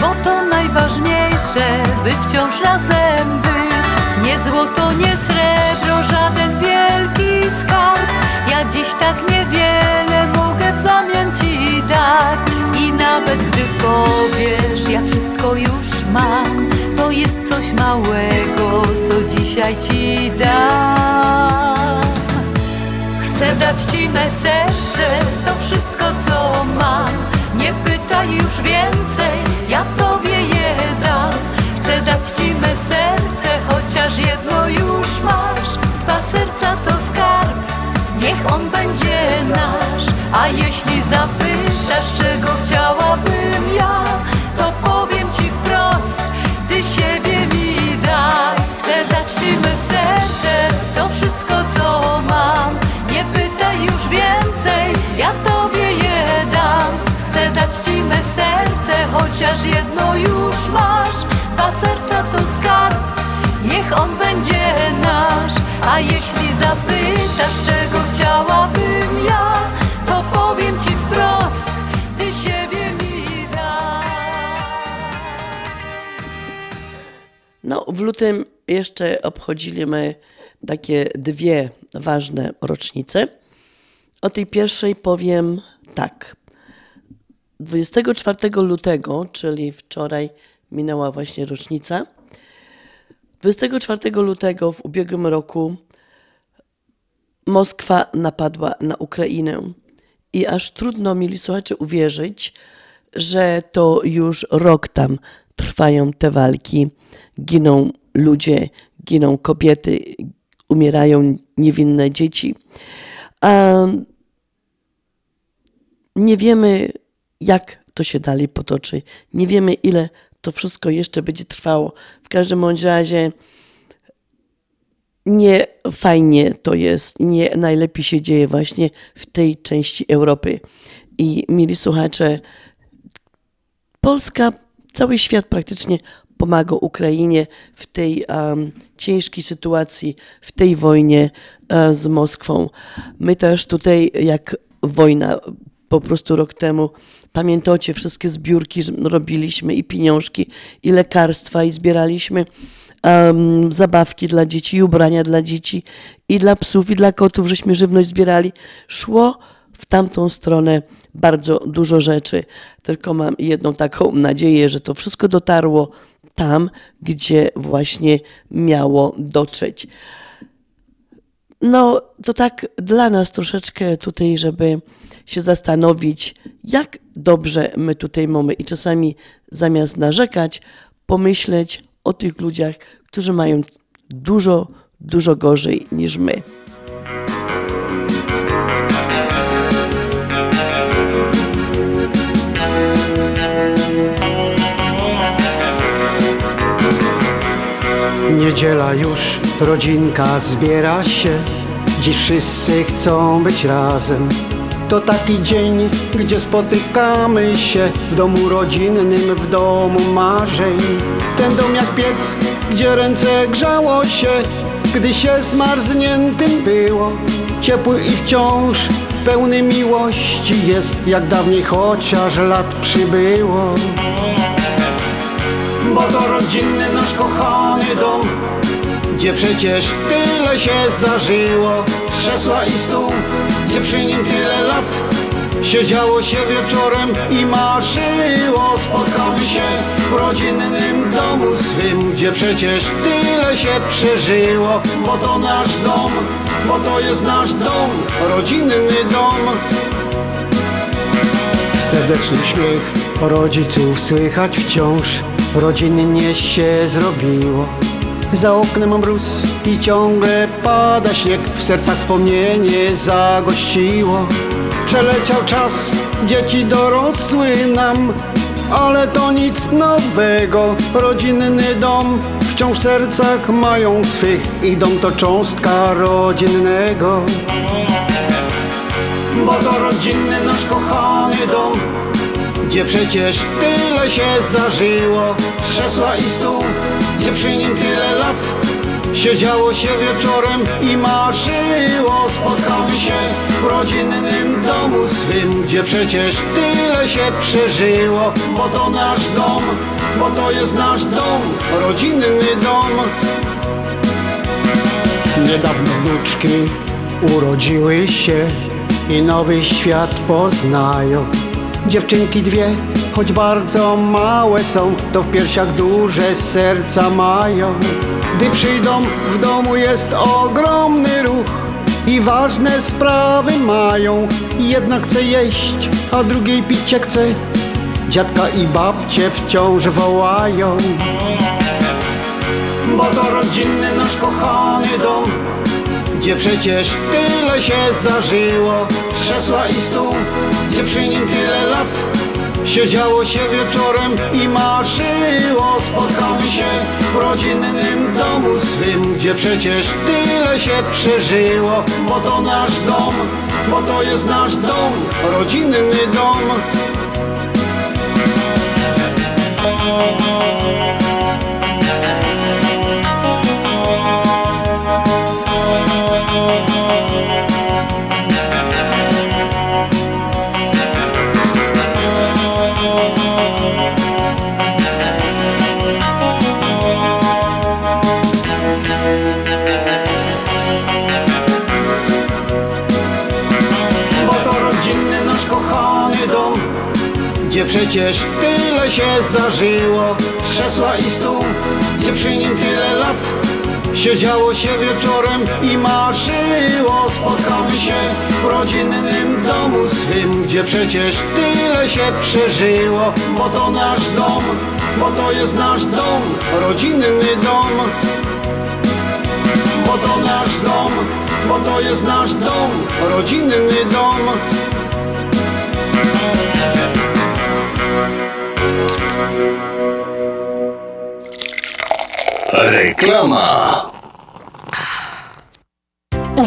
Bo to najważniejsze, by wciąż razem być. Nie złoto, nie srebro, żaden wielki skarb. Ja dziś tak niewiele mogę w zamian ci dać. I nawet gdy powiesz, ja wszystko już mam To jest coś małego, co dzisiaj ci dam. Chcę dać ci me serce, to wszystko co mam Nie pytaj już więcej, ja tobie je dam. Chcę dać ci me serce, chociaż jedno już masz. Dwa serca to skarb, niech on będzie nasz. A jeśli zapytasz, czego chciałabym ja chociaż jedno już masz Dwa serca to skarb niech on będzie nasz. A jeśli zapytasz, czego chciałabym ja, to powiem ci wprost, ty siebie mi daj. No, w lutym jeszcze obchodziliśmy takie dwie ważne rocznice. O tej pierwszej powiem tak. 24 lutego, czyli wczoraj minęła właśnie rocznica. 24 lutego w ubiegłym roku Moskwa napadła na Ukrainę. I aż trudno mieli słuchacze uwierzyć, że to już rok tam trwają te walki. Giną ludzie, giną kobiety, umierają niewinne dzieci. A nie wiemy, jak to się dalej potoczy. Nie wiemy, ile to wszystko jeszcze będzie trwało. W każdym bądź razie nie fajnie to jest, nie najlepiej się dzieje właśnie w tej części Europy. I mili słuchacze, Polska, cały świat praktycznie pomaga Ukrainie w tej um, ciężkiej sytuacji, w tej wojnie uh, z Moskwą. My też tutaj, jak wojna po prostu rok temu, pamiętacie, wszystkie zbiórki robiliśmy i pieniążki, i lekarstwa, i zbieraliśmy um, zabawki dla dzieci, i ubrania dla dzieci, i dla psów, i dla kotów, żeśmy żywność zbierali. Szło w tamtą stronę bardzo dużo rzeczy. Tylko mam jedną taką nadzieję, że to wszystko dotarło tam, gdzie właśnie miało dotrzeć. No, to tak dla nas troszeczkę tutaj, żeby się zastanowić, jak dobrze my tutaj mamy. I czasami zamiast narzekać, pomyśleć o tych ludziach, którzy mają dużo, dużo gorzej niż my. Niedziela już, rodzinka zbiera się. Dziś wszyscy chcą być razem To taki dzień, gdzie spotykamy się W domu rodzinnym, w domu marzeń. Ten dom jak piec, gdzie ręce grzało się Gdy się zmarzniętym było. Ciepły i wciąż pełny miłości jest Jak dawniej chociaż lat przybyło. Bo to rodzinny nasz kochany dom Gdzie przecież tyle się zdarzyło. Krzesła i stół, gdzie przy nim tyle lat Siedziało się wieczorem i marzyło. Spotkamy się w rodzinnym domu swym Gdzie przecież tyle się przeżyło. Bo to nasz dom, bo to jest nasz dom Rodzinny dom. Serdeczny śmiech rodziców słychać wciąż. Rodzinnie się zrobiło Za oknem mróz i ciągle pada śnieg. W sercach wspomnienie zagościło. Przeleciał czas, dzieci dorosły nam Ale to nic nowego. Rodzinny dom wciąż w sercach mają swych I dom to cząstka rodzinnego. Bo to rodzinny nasz kochany dom gdzie przecież tyle się zdarzyło. Krzesła i stół, gdzie przy nim tyle lat Siedziało się wieczorem i marzyło. Spotkamy się w rodzinnym domu swym Gdzie przecież tyle się przeżyło. Bo to nasz dom, bo to jest nasz dom Rodzinny dom. Niedawno wnuczki urodziły się I nowy świat poznają Dziewczynki dwie, choć bardzo małe są To w piersiach duże serca mają. Gdy przyjdą, w domu jest ogromny ruch I ważne sprawy mają. Jedna chce jeść, a drugiej pić chce. Dziadka i babcie wciąż wołają. Bo to rodzinny nasz kochany dom gdzie przecież tyle się zdarzyło Krzesła i stół, gdzie przy nim tyle lat Siedziało się wieczorem i marzyło. Spotkamy się w rodzinnym domu swym Gdzie przecież tyle się przeżyło Bo to nasz dom, bo to jest nasz dom Rodzinny dom przecież tyle się zdarzyło. Krzesła i stół, gdzie przy nim tyle lat. Siedziało się wieczorem i marzyło. Spotkamy się w rodzinnym domu swym Gdzie przecież tyle się przeżyło. Bo to nasz dom, bo to jest nasz dom Rodzinny dom. Bo to nasz dom, bo to jest nasz dom Rodzinny dom Reklama.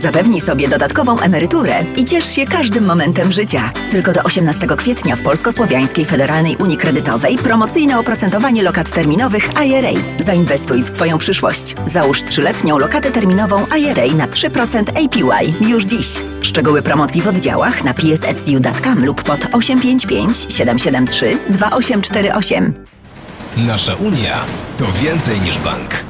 Zapewnij sobie dodatkową emeryturę i ciesz się każdym momentem życia. Tylko do 18 kwietnia w Polsko-Słowiańskiej Federalnej Unii Kredytowej promocyjne oprocentowanie lokat terminowych IRA. Zainwestuj w swoją przyszłość. Załóż trzyletnią lokatę terminową IRA na 3% APY już dziś. Szczegóły promocji w oddziałach na psfcu.com lub pod 855 773 2848. Nasza Unia to więcej niż bank.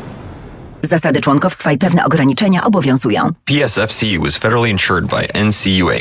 Zasady członkowstwa i pewne ograniczenia obowiązują. PSFCU is federally insured by NCUA.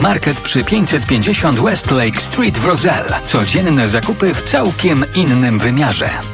Market przy 550 West Lake Street w Roselle. Codzienne zakupy w całkiem innym wymiarze.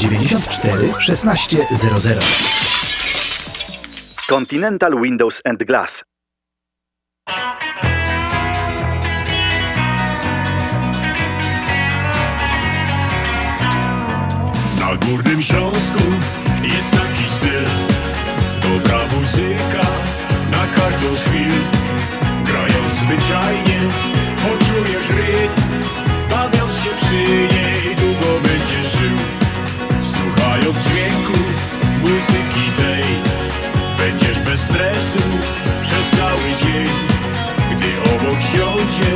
1600. Continental Windows and Glass. Na Górnym Śląsku jest taki styl Dobra muzyka na każdą z chwil Grając zwyczajnie poczujesz rytm Bawiąc się przy obok siądzie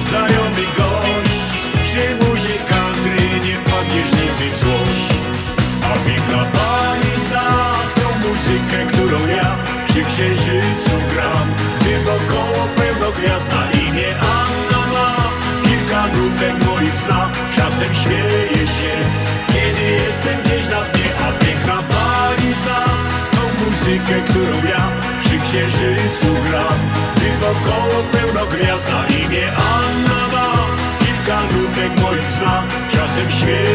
znajomy gość Przy muzie country nie wpadniesz nigdy w złość. A piękna pani zna tą muzykę, którą ja Przy księżycu gram. Gdy wokoło pełno gwiazd na imię Anna ma Kilka nutek moich zna. Czasem śmieje się Kiedy jestem gdzieś na dnie. A piękna pani zna tą muzykę, którą ja Przy księżycu gram. Gdy wokoło pełno Czasem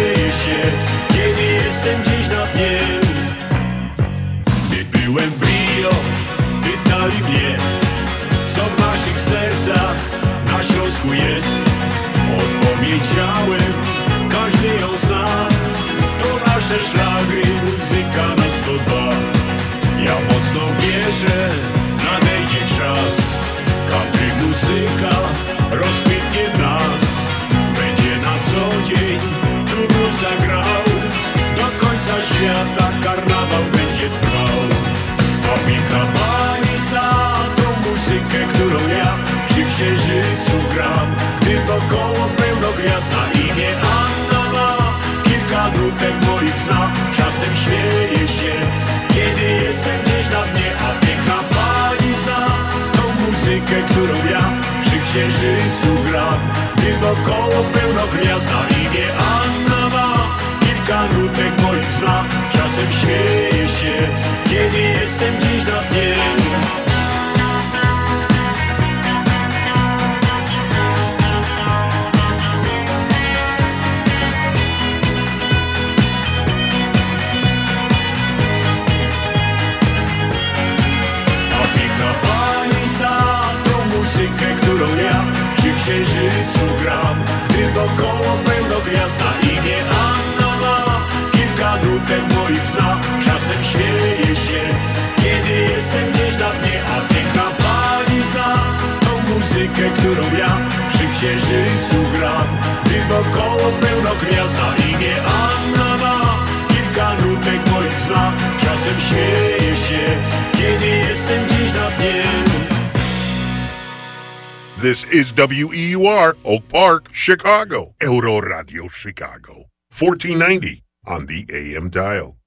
Wokoło pełno gwiazd na imię Anna ma. Kilka nutek moich zna. Czasem śmieję się Kiedy jestem gdzieś na dnie A piękna pani zna. Tą muzykę, którą ja przy księżycu gram. Gdy wokoło pełno gwiazd na imię Anna ma. Kilka nutek księżycu gram Gdy wokoło pełno gwiazd na imię Anna ma. Kilka nutek moich zna, czasem śmieję się. Kiedy jestem gdzieś na dnie, a piękna pani zna Tą muzykę, którą ja przy księżycu gram. Gdy wokoło pełno gwiazd This is WEUR, Oak Park, Chicago. Euro Radio Chicago. 1490 on the AM dial.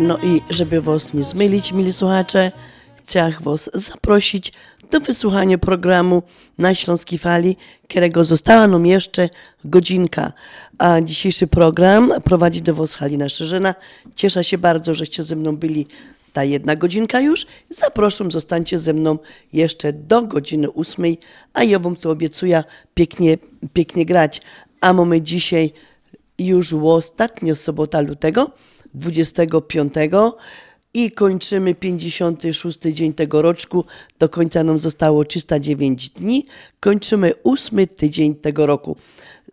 No i żeby was nie zmylić, mili słuchacze, chciałam was zaprosić do wysłuchania programu na Śląskiej Fali, którego została nam jeszcze godzinka. A dzisiejszy program prowadzi do was Halina Szerzyna. Cieszę się bardzo, żeście ze mną byli ta jedna godzinka już. Zapraszam, zostańcie ze mną jeszcze do godziny ósmej, a ja wam to obiecuję pięknie, pięknie grać. A mamy dzisiaj już ostatnio sobota lutego, 25 i kończymy 56 dzień tego roczku. Do końca nam zostało 309 dni. Kończymy ósmy tydzień tego roku.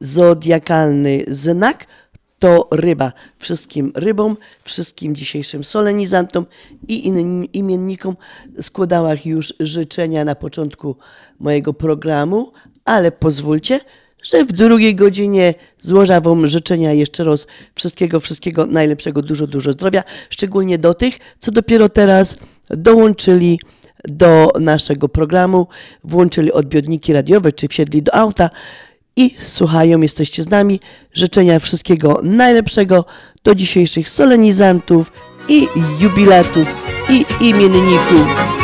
Zodiakalny znak to ryba. Wszystkim rybom, wszystkim dzisiejszym solenizantom i innym imiennikom składałam już życzenia na początku mojego programu, ale pozwólcie, że w drugiej godzinie złożę Wam życzenia jeszcze raz wszystkiego, wszystkiego najlepszego, dużo, dużo zdrowia, szczególnie do tych, co dopiero teraz dołączyli do naszego programu, włączyli odbiorniki radiowe, czy wsiedli do auta i słuchają, jesteście z nami. Życzenia wszystkiego najlepszego do dzisiejszych solenizantów i jubilatów i imienników.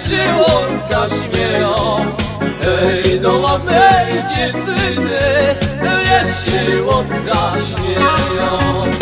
Ej, mnie się łocka śmieją. Ej, do ładnej dziewczyny, mnie się łocka śmieją.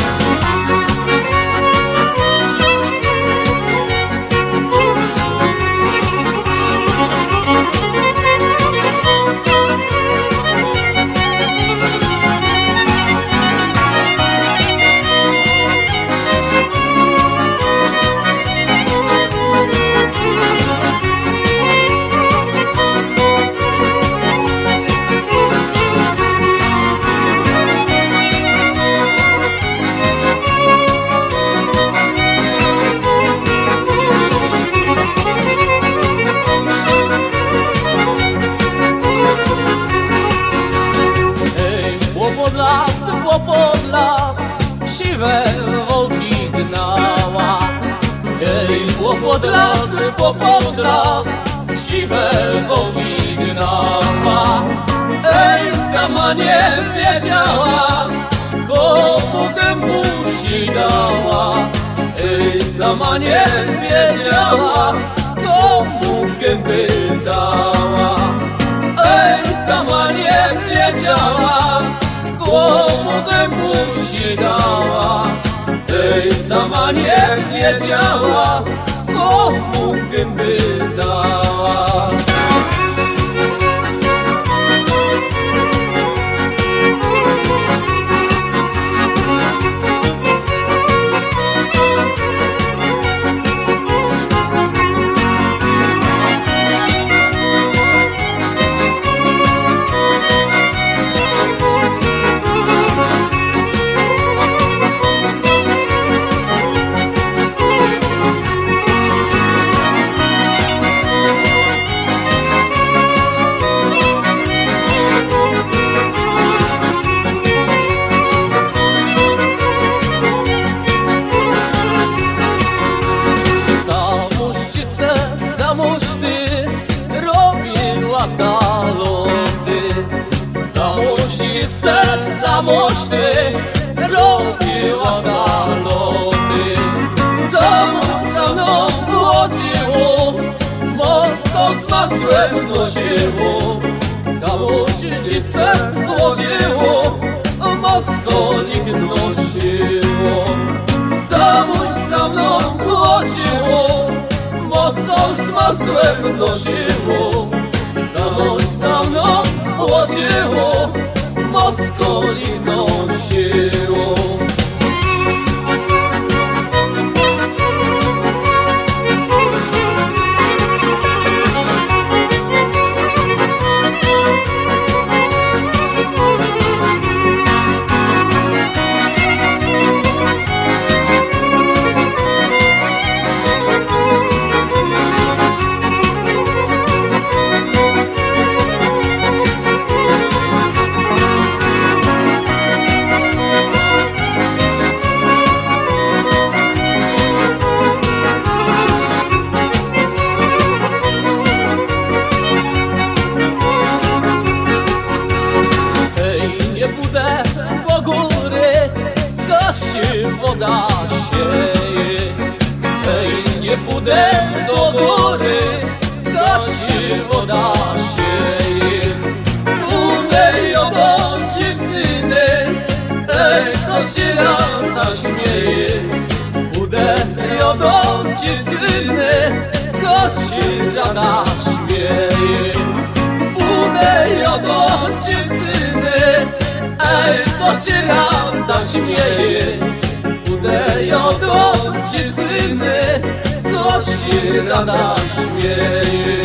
Lata śmieje.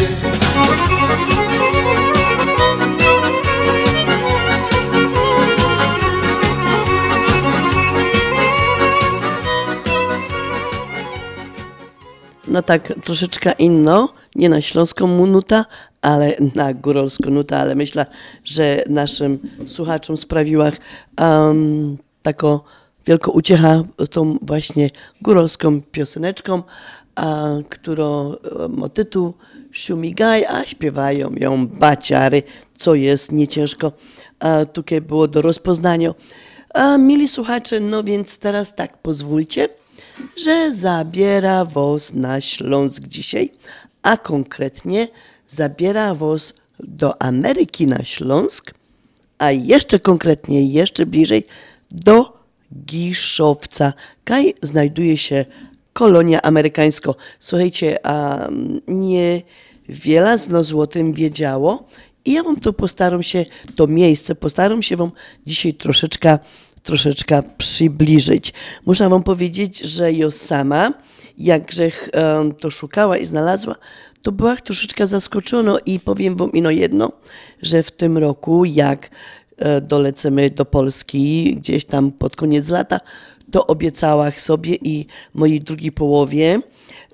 No tak, troszeczkę inno, nie na śląską nuta, ale na góralską nuta, ale myślę, że naszym słuchaczom sprawiła um, taką wielką uciechę tą właśnie góralską pioseneczką, a, którą e, ma tytuł Siumigaj, a śpiewają ją baciary, co jest nie ciężko a, tutaj było do rozpoznania. A, mili słuchacze, no więc teraz tak, pozwólcie, że zabiera was na Śląsk dzisiaj, a konkretnie zabiera was do Ameryki na Śląsk, a jeszcze konkretnie, jeszcze bliżej do Giszowca. Kaj znajduje się kolonia amerykańska. Słuchajcie, a nie wiele z nas o tym wiedziało i ja wam to postaram się, to miejsce, postaram się wam dzisiaj troszeczkę troszeczkę przybliżyć. Muszę wam powiedzieć, że ja sama, jakże um, to szukała i znalazła, to była troszeczkę zaskoczona i powiem wam ino jedno, że w tym roku, jak e, dolecimy do Polski gdzieś tam pod koniec lata, to obiecała sobie i mojej drugiej połowie,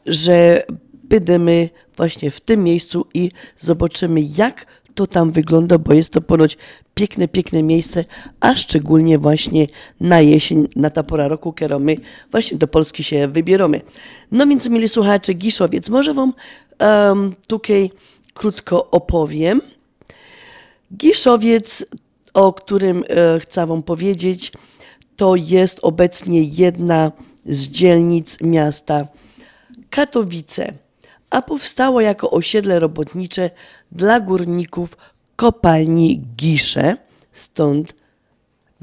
że będziemy właśnie w tym miejscu i zobaczymy, jak to tam wygląda, bo jest to ponoć piękne, piękne miejsce, a szczególnie właśnie na jesień, na ta pora roku, kiedy my właśnie do Polski się wybieramy. No więc, mieli słuchacze, Giszowiec, może wam um, tutaj krótko opowiem. Giszowiec, o którym e, chcę wam powiedzieć, to jest obecnie jedna z dzielnic miasta Katowice, a powstało jako osiedle robotnicze dla górników kopalni Gisze, stąd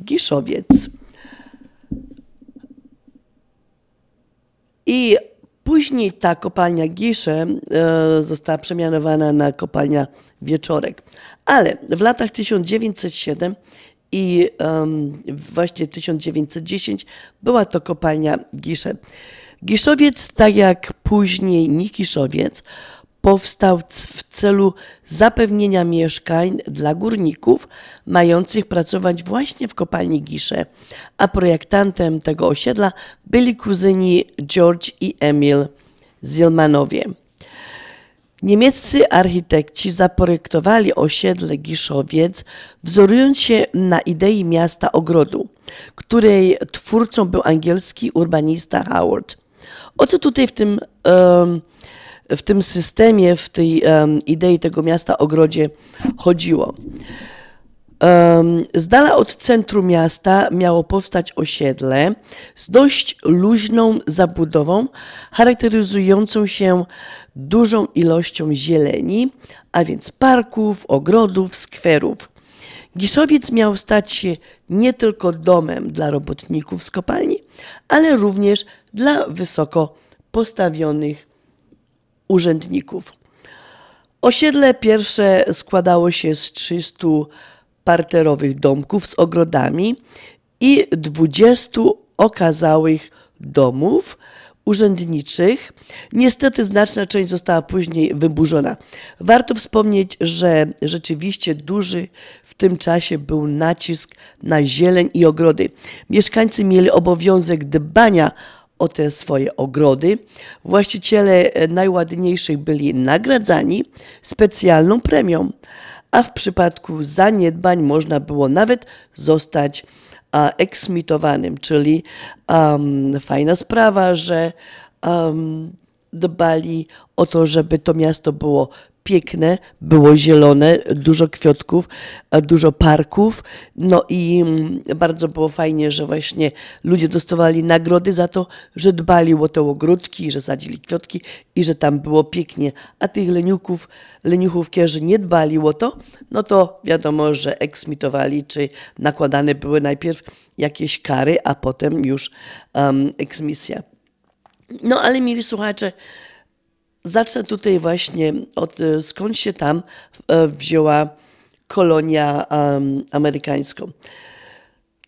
Giszowiec. I później ta kopalnia Gisze e, została przemianowana na kopalnia Wieczorek. Ale w latach 1907 i um, właśnie 1910 była to kopalnia Gisze. Giszowiec, tak jak później Nikiszowiec, powstał w celu zapewnienia mieszkań dla górników mających pracować właśnie w kopalni Gisze, a projektantem tego osiedla byli kuzyni George i Emil Zilmanowie. Niemieccy architekci zaprojektowali osiedle Giszowiec, wzorując się na idei miasta ogrodu, której twórcą był angielski urbanista Howard. O co tutaj w tym, w tym systemie, w tej idei tego miasta ogrodzie chodziło? Z dala od centrum miasta miało powstać osiedle z dość luźną zabudową, charakteryzującą się dużą ilością zieleni, a więc parków, ogrodów, skwerów. Giszowiec miał stać się nie tylko domem dla robotników z kopalni, ale również dla wysoko postawionych urzędników. Osiedle pierwsze składało się z 300 parterowych domków z ogrodami i 20 okazałych domów urzędniczych. Niestety znaczna część została później wyburzona. Warto wspomnieć, że rzeczywiście duży w tym czasie był nacisk na zieleń i ogrody. Mieszkańcy mieli obowiązek dbania o te swoje ogrody. Właściciele najładniejszych byli nagradzani specjalną premią a w przypadku zaniedbań można było nawet zostać eksmitowanym, czyli um, fajna sprawa, że um, dbali o to, żeby to miasto było piękne, było zielone, dużo kwiatków, dużo parków. No i mm, bardzo było fajnie, że właśnie ludzie dostawali nagrody za to, że dbali o te ogródki, że sadzili kwiatki i że tam było pięknie. A tych leniuchów, leniuchów, którzy nie dbali o to, no to wiadomo, że eksmitowali, czy nakładane były najpierw jakieś kary, a potem już um, eksmisja. No ale mieli słuchacze, Zacznę tutaj właśnie od e, skąd się tam e, wzięła kolonia um, amerykańska.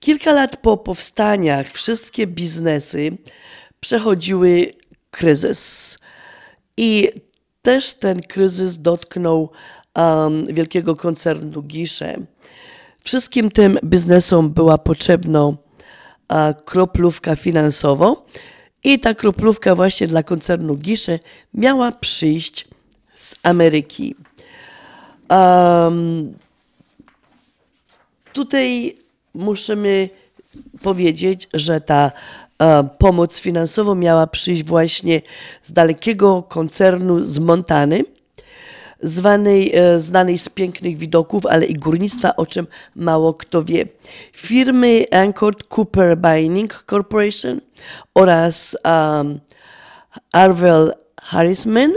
Kilka lat po powstaniach wszystkie biznesy przechodziły kryzys. I też ten kryzys dotknął um, wielkiego koncernu Gisze. Wszystkim tym biznesom była potrzebna kroplówka finansowa i ta kroplówka właśnie dla koncernu Gisze miała przyjść z Ameryki. Um, tutaj musimy powiedzieć, że ta um, pomoc finansowa miała przyjść właśnie z dalekiego koncernu z Montany, zwanej, e, znanej z pięknych widoków, ale i górnictwa, o czym mało kto wie. Firmy Anchored Cooper Mining Corporation oraz um, Arvel Harrisman.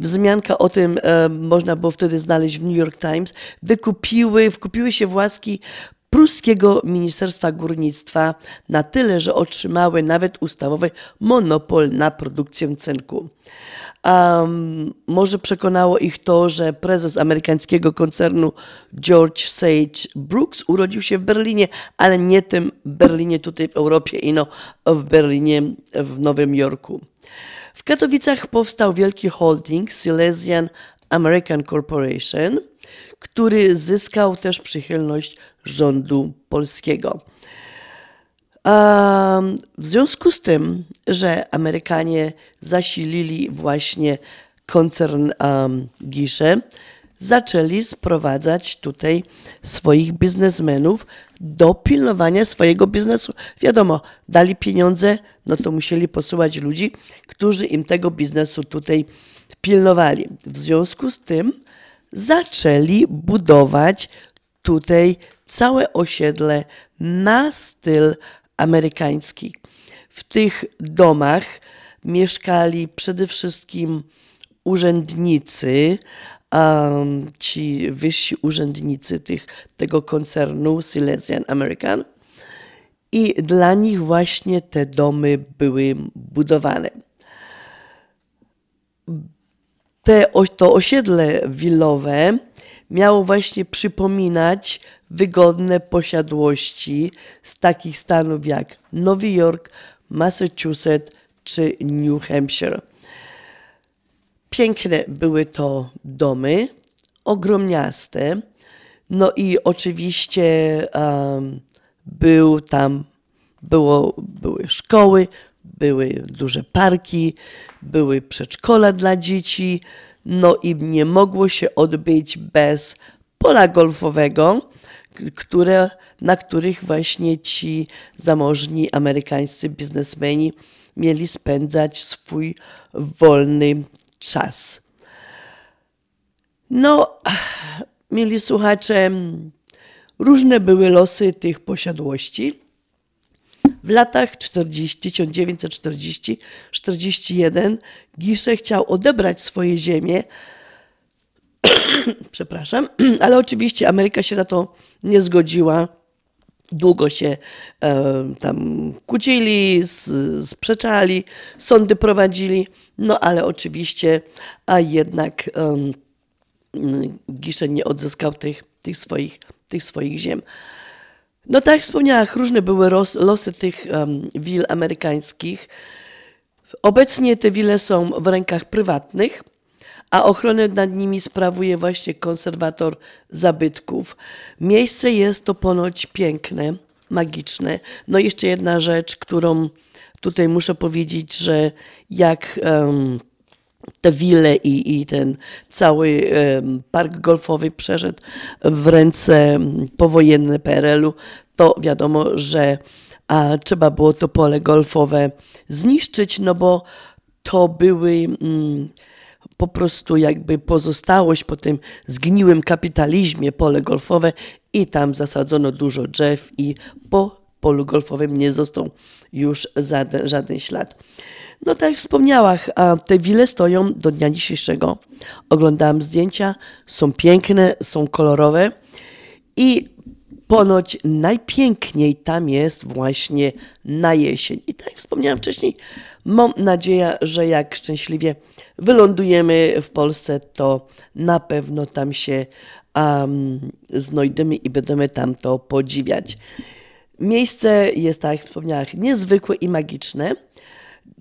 Wzmianka o tym e, można było wtedy znaleźć w New York Times. Wykupiły, wkupiły się właski pruskiego Ministerstwa Górnictwa na tyle, że otrzymały nawet ustawowy monopol na produkcję cynku. Um, może przekonało ich to, że prezes amerykańskiego koncernu George Sage Brooks urodził się w Berlinie, ale nie tym Berlinie tutaj w Europie, ino w Berlinie w Nowym Jorku. W Katowicach powstał wielki holding Silesian American Corporation, który zyskał też przychylność rządu polskiego. W związku z tym, że Amerykanie zasilili właśnie koncern Gisze zaczęli sprowadzać tutaj swoich biznesmenów do pilnowania swojego biznesu. Wiadomo, dali pieniądze, no to musieli posyłać ludzi, którzy im tego biznesu tutaj pilnowali. W związku z tym zaczęli budować tutaj całe osiedle na styl amerykański. W tych domach mieszkali przede wszystkim urzędnicy, um, ci wyżsi urzędnicy tych, tego koncernu Silesian American. I dla nich właśnie te domy były budowane. Te, to osiedle willowe miało właśnie przypominać wygodne posiadłości z takich stanów jak Nowy Jork, Massachusetts czy New Hampshire. Piękne były to domy, ogromniaste. No i oczywiście um, był tam, było, były szkoły, były duże parki, były przedszkola dla dzieci, no i nie mogło się odbyć bez pola golfowego, które, na których właśnie ci zamożni amerykańscy biznesmeni mieli spędzać swój wolny czas. No, mieli słuchacze, różne były losy tych posiadłości. W latach 40, 1940-41 Gisze chciał odebrać swoje ziemię, przepraszam, ale oczywiście Ameryka się na to nie zgodziła. Długo się e, tam kłócili, sprzeczali, sądy prowadzili, no ale oczywiście, a jednak um, Gisze nie odzyskał tych, tych, swoich, tych swoich ziem. No tak jak wspomniałam, różne były losy tych um, wil amerykańskich. Obecnie te wile są w rękach prywatnych, a ochronę nad nimi sprawuje właśnie konserwator zabytków. Miejsce jest to ponoć piękne, magiczne. No jeszcze jedna rzecz, którą tutaj muszę powiedzieć, że jak um, te wille i, i ten cały um, park golfowy przeszedł w ręce powojenne PRL-u, to wiadomo, że a, trzeba było to pole golfowe zniszczyć, no bo to były mm, po prostu jakby pozostałość po tym zgniłym kapitalizmie pole golfowe i tam zasadzono dużo drzew i po polu golfowym nie został już żaden, żaden ślad. No tak jak wspomniałam, te wile stoją do dnia dzisiejszego. Oglądałam zdjęcia, są piękne, są kolorowe i ponoć najpiękniej tam jest właśnie na jesień. I tak jak wspomniałam wcześniej, mam nadzieję, że jak szczęśliwie wylądujemy w Polsce, to na pewno tam się um, znajdziemy i będziemy tam to podziwiać. Miejsce jest, tak jak wspomniałam, niezwykłe i magiczne.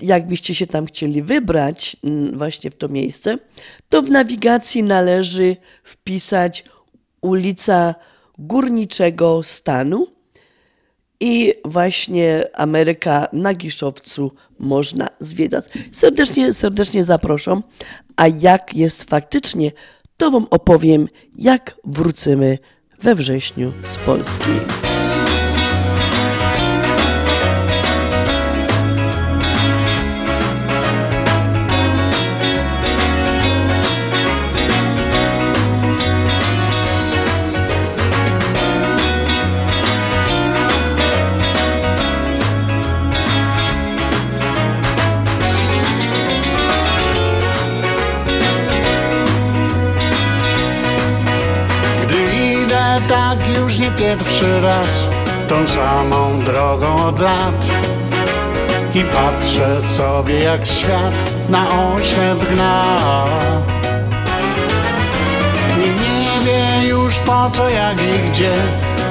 Jakbyście się tam chcieli wybrać właśnie w to miejsce, to w nawigacji należy wpisać ulica Górniczego Stanu i właśnie Ameryka na Giszowcu można zwiedzać. Serdecznie, serdecznie zapraszam. A jak jest faktycznie, to Wam opowiem, jak wrócimy we wrześniu z Polski. Już nie pierwszy raz tą samą drogą od lat i patrzę sobie jak świat na oślep gna. Nie, nie wie już po co, jak i gdzie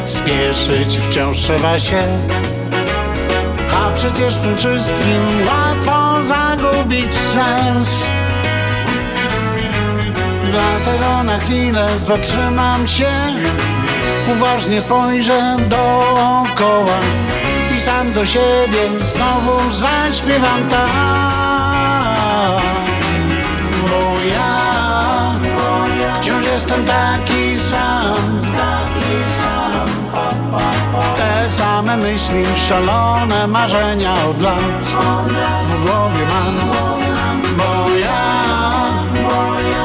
spieszyć wciąż trzeba się. A przecież w tym wszystkim łatwo zagubić sens. Dlatego na chwilę zatrzymam się Uważnie spojrzę dookoła I sam do siebie znowu zaśpiewam tak. Bo ja wciąż jestem taki sam, taki sam. Te same myśli, szalone marzenia od lat w głowie mam, bo ja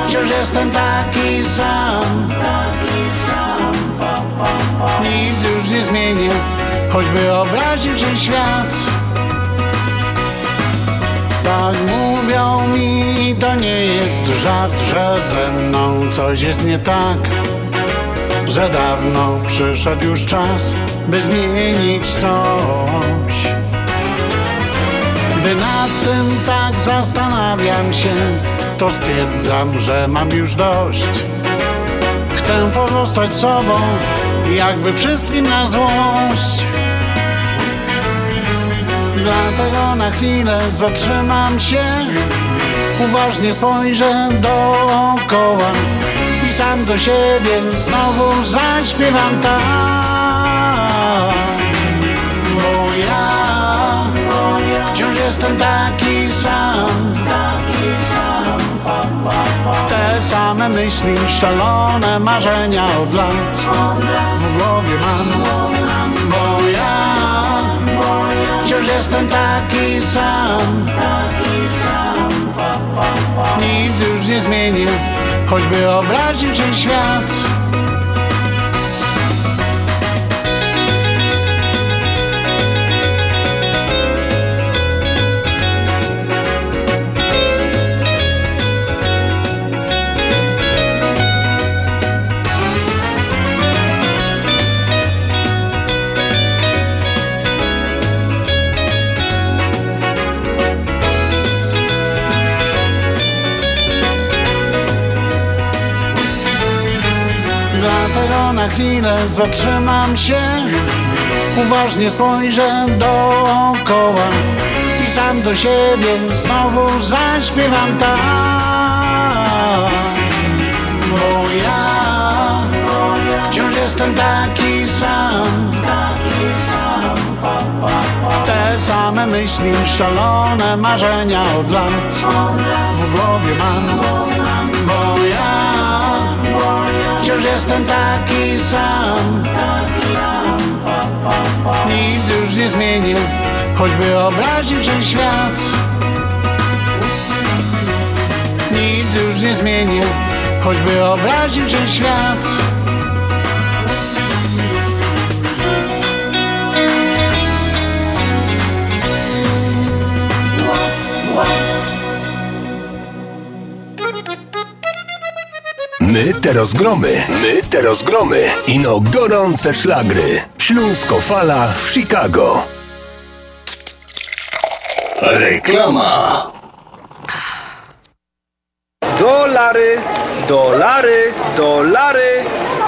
wciąż jestem taki sam, nic już nie zmienię, choćby obraził się świat. Tak mówią mi, to nie jest żart, że ze mną coś jest nie tak. Że dawno przyszedł już czas, by zmienić coś. Gdy nad tym tak zastanawiam się, to stwierdzam, że mam już dość. Chcę pozostać sobą, jakby wszystkim na złość. Dlatego na chwilę zatrzymam się Uważnie spojrzę dookoła I sam do siebie znowu zaśpiewam tak Bo ja wciąż jestem taki Te same myśli, szalone marzenia od lat. W głowie mam Bo ja wciąż jestem taki sam. Nic już nie zmienię, choćby obraził się świat na chwilę zatrzymam się. Uważnie spojrzę dookoła I sam do siebie znowu zaśpiewam tak. Bo ja wciąż jestem taki sam. Te same myśli, szalone marzenia od lat W głowie mam wciąż jestem taki sam. Nic już nie zmienię, choćby obraził się świat. Nic już nie zmienię, choćby obraził się świat te rozgromy, my te rozgromy. Ino gorące szlagry. Śląsko fala w Chicago. Reklama. Dolary, dolary, dolary,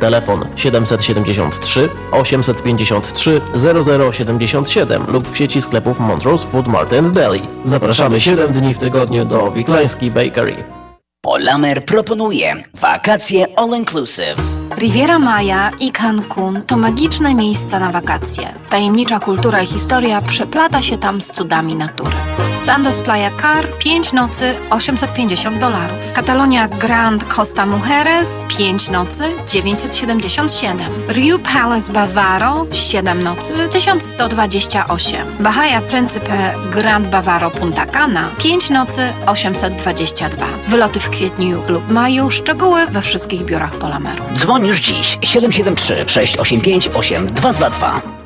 Telefon 773 853 0077 lub w sieci sklepów Montrose Food Mart and Deli. Zapraszamy 7 dni w tygodniu do Wiklański Bakery. Polamer proponuje wakacje all inclusive. Riviera Maya i Cancun to magiczne miejsca na wakacje. Tajemnicza kultura i historia przeplata się tam z cudami natury. Sandos Playa Car 5 nocy 850 dolarów. Catalonia Grand Costa Mujeres 5 nocy 977. Riu Palace Bavaro 7 nocy 1128. Bahia Principe Grand Bavaro Punta Cana 5 nocy 822. Wyloty w kwietniu lub maju. Szczegóły we wszystkich biurach Polameru. Dzwoń już dziś 773 685 8222.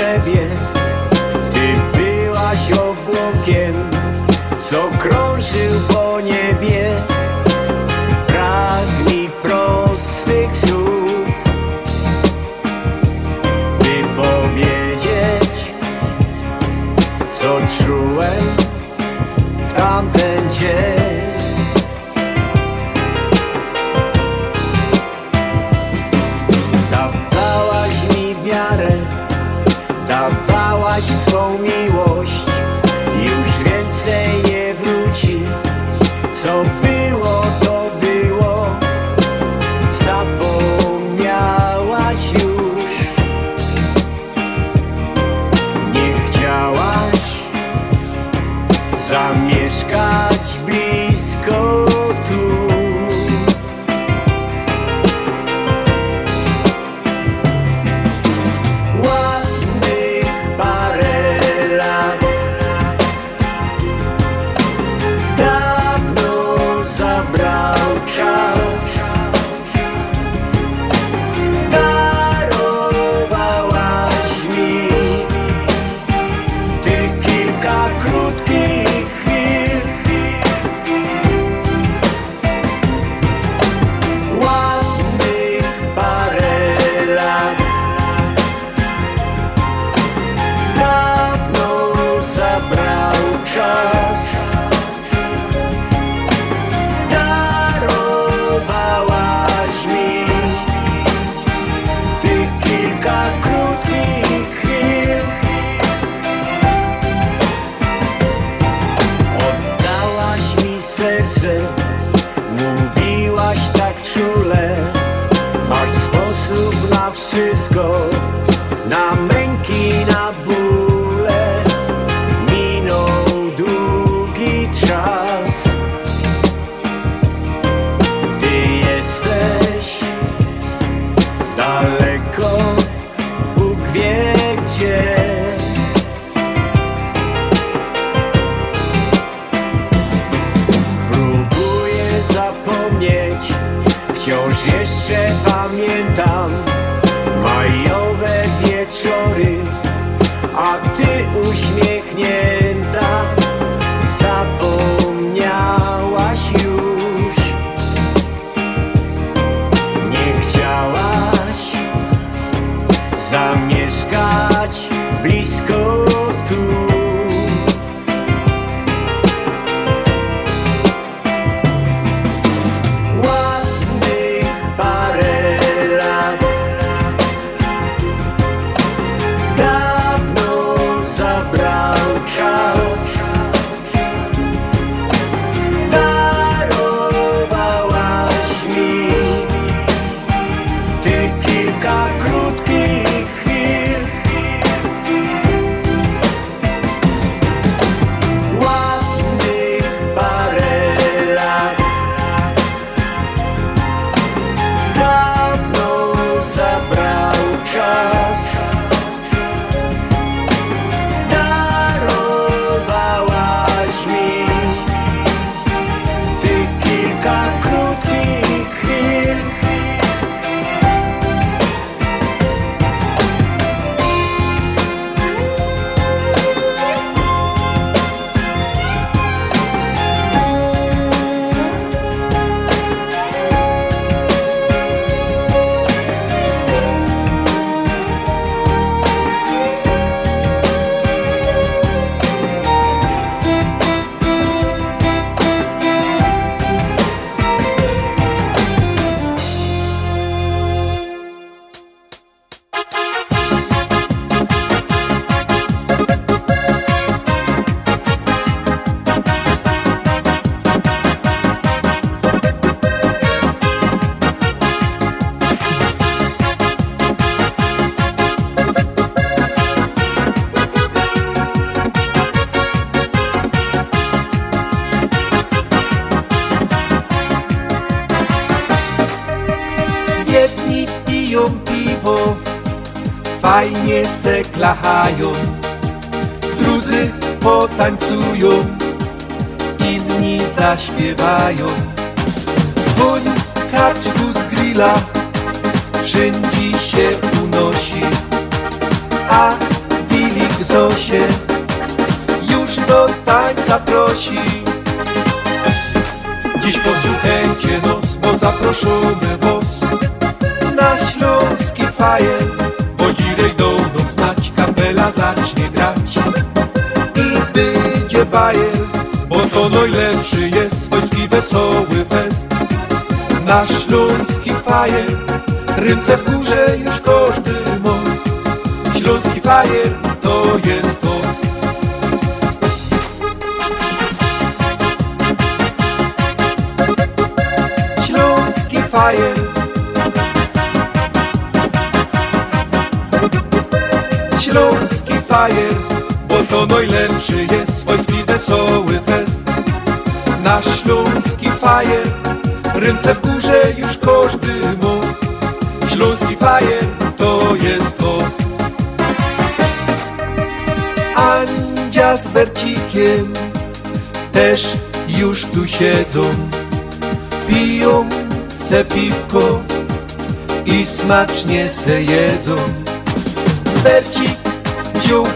Potrzebie. Ty byłaś obłokiem, co krążył po Śląski fajer Bo to najlepszy jest swojski wesoły fest. Nasz śląski fajer Ręce w górze już każdy mu Śląski fajer to jest to Andzia z Bercikiem Też już tu siedzą. Piją se piwko I smacznie se jedzą Bercik wziął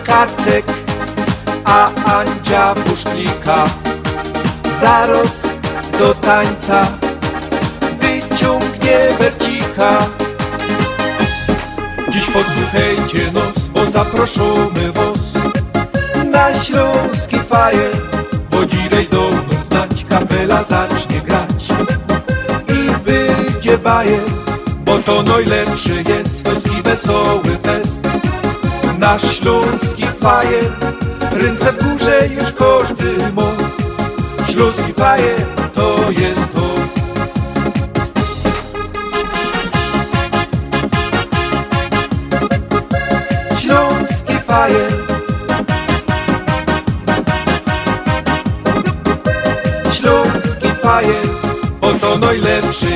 a Andzia puszklika. Zaraz do tańca wyciągnie Bercika. Dziś posłuchajcie nos, bo zaproszony wos na śląski fajer. Wodzirej doną znać, kapela zacznie grać bajer, bo to najlepszy jest swojski wesoły fest. Nasz śląski fajer, ręce w górze już każdy ma. Śląski fajer to jest to. Śląski fajer. Śląski fajer, bo to najlepszy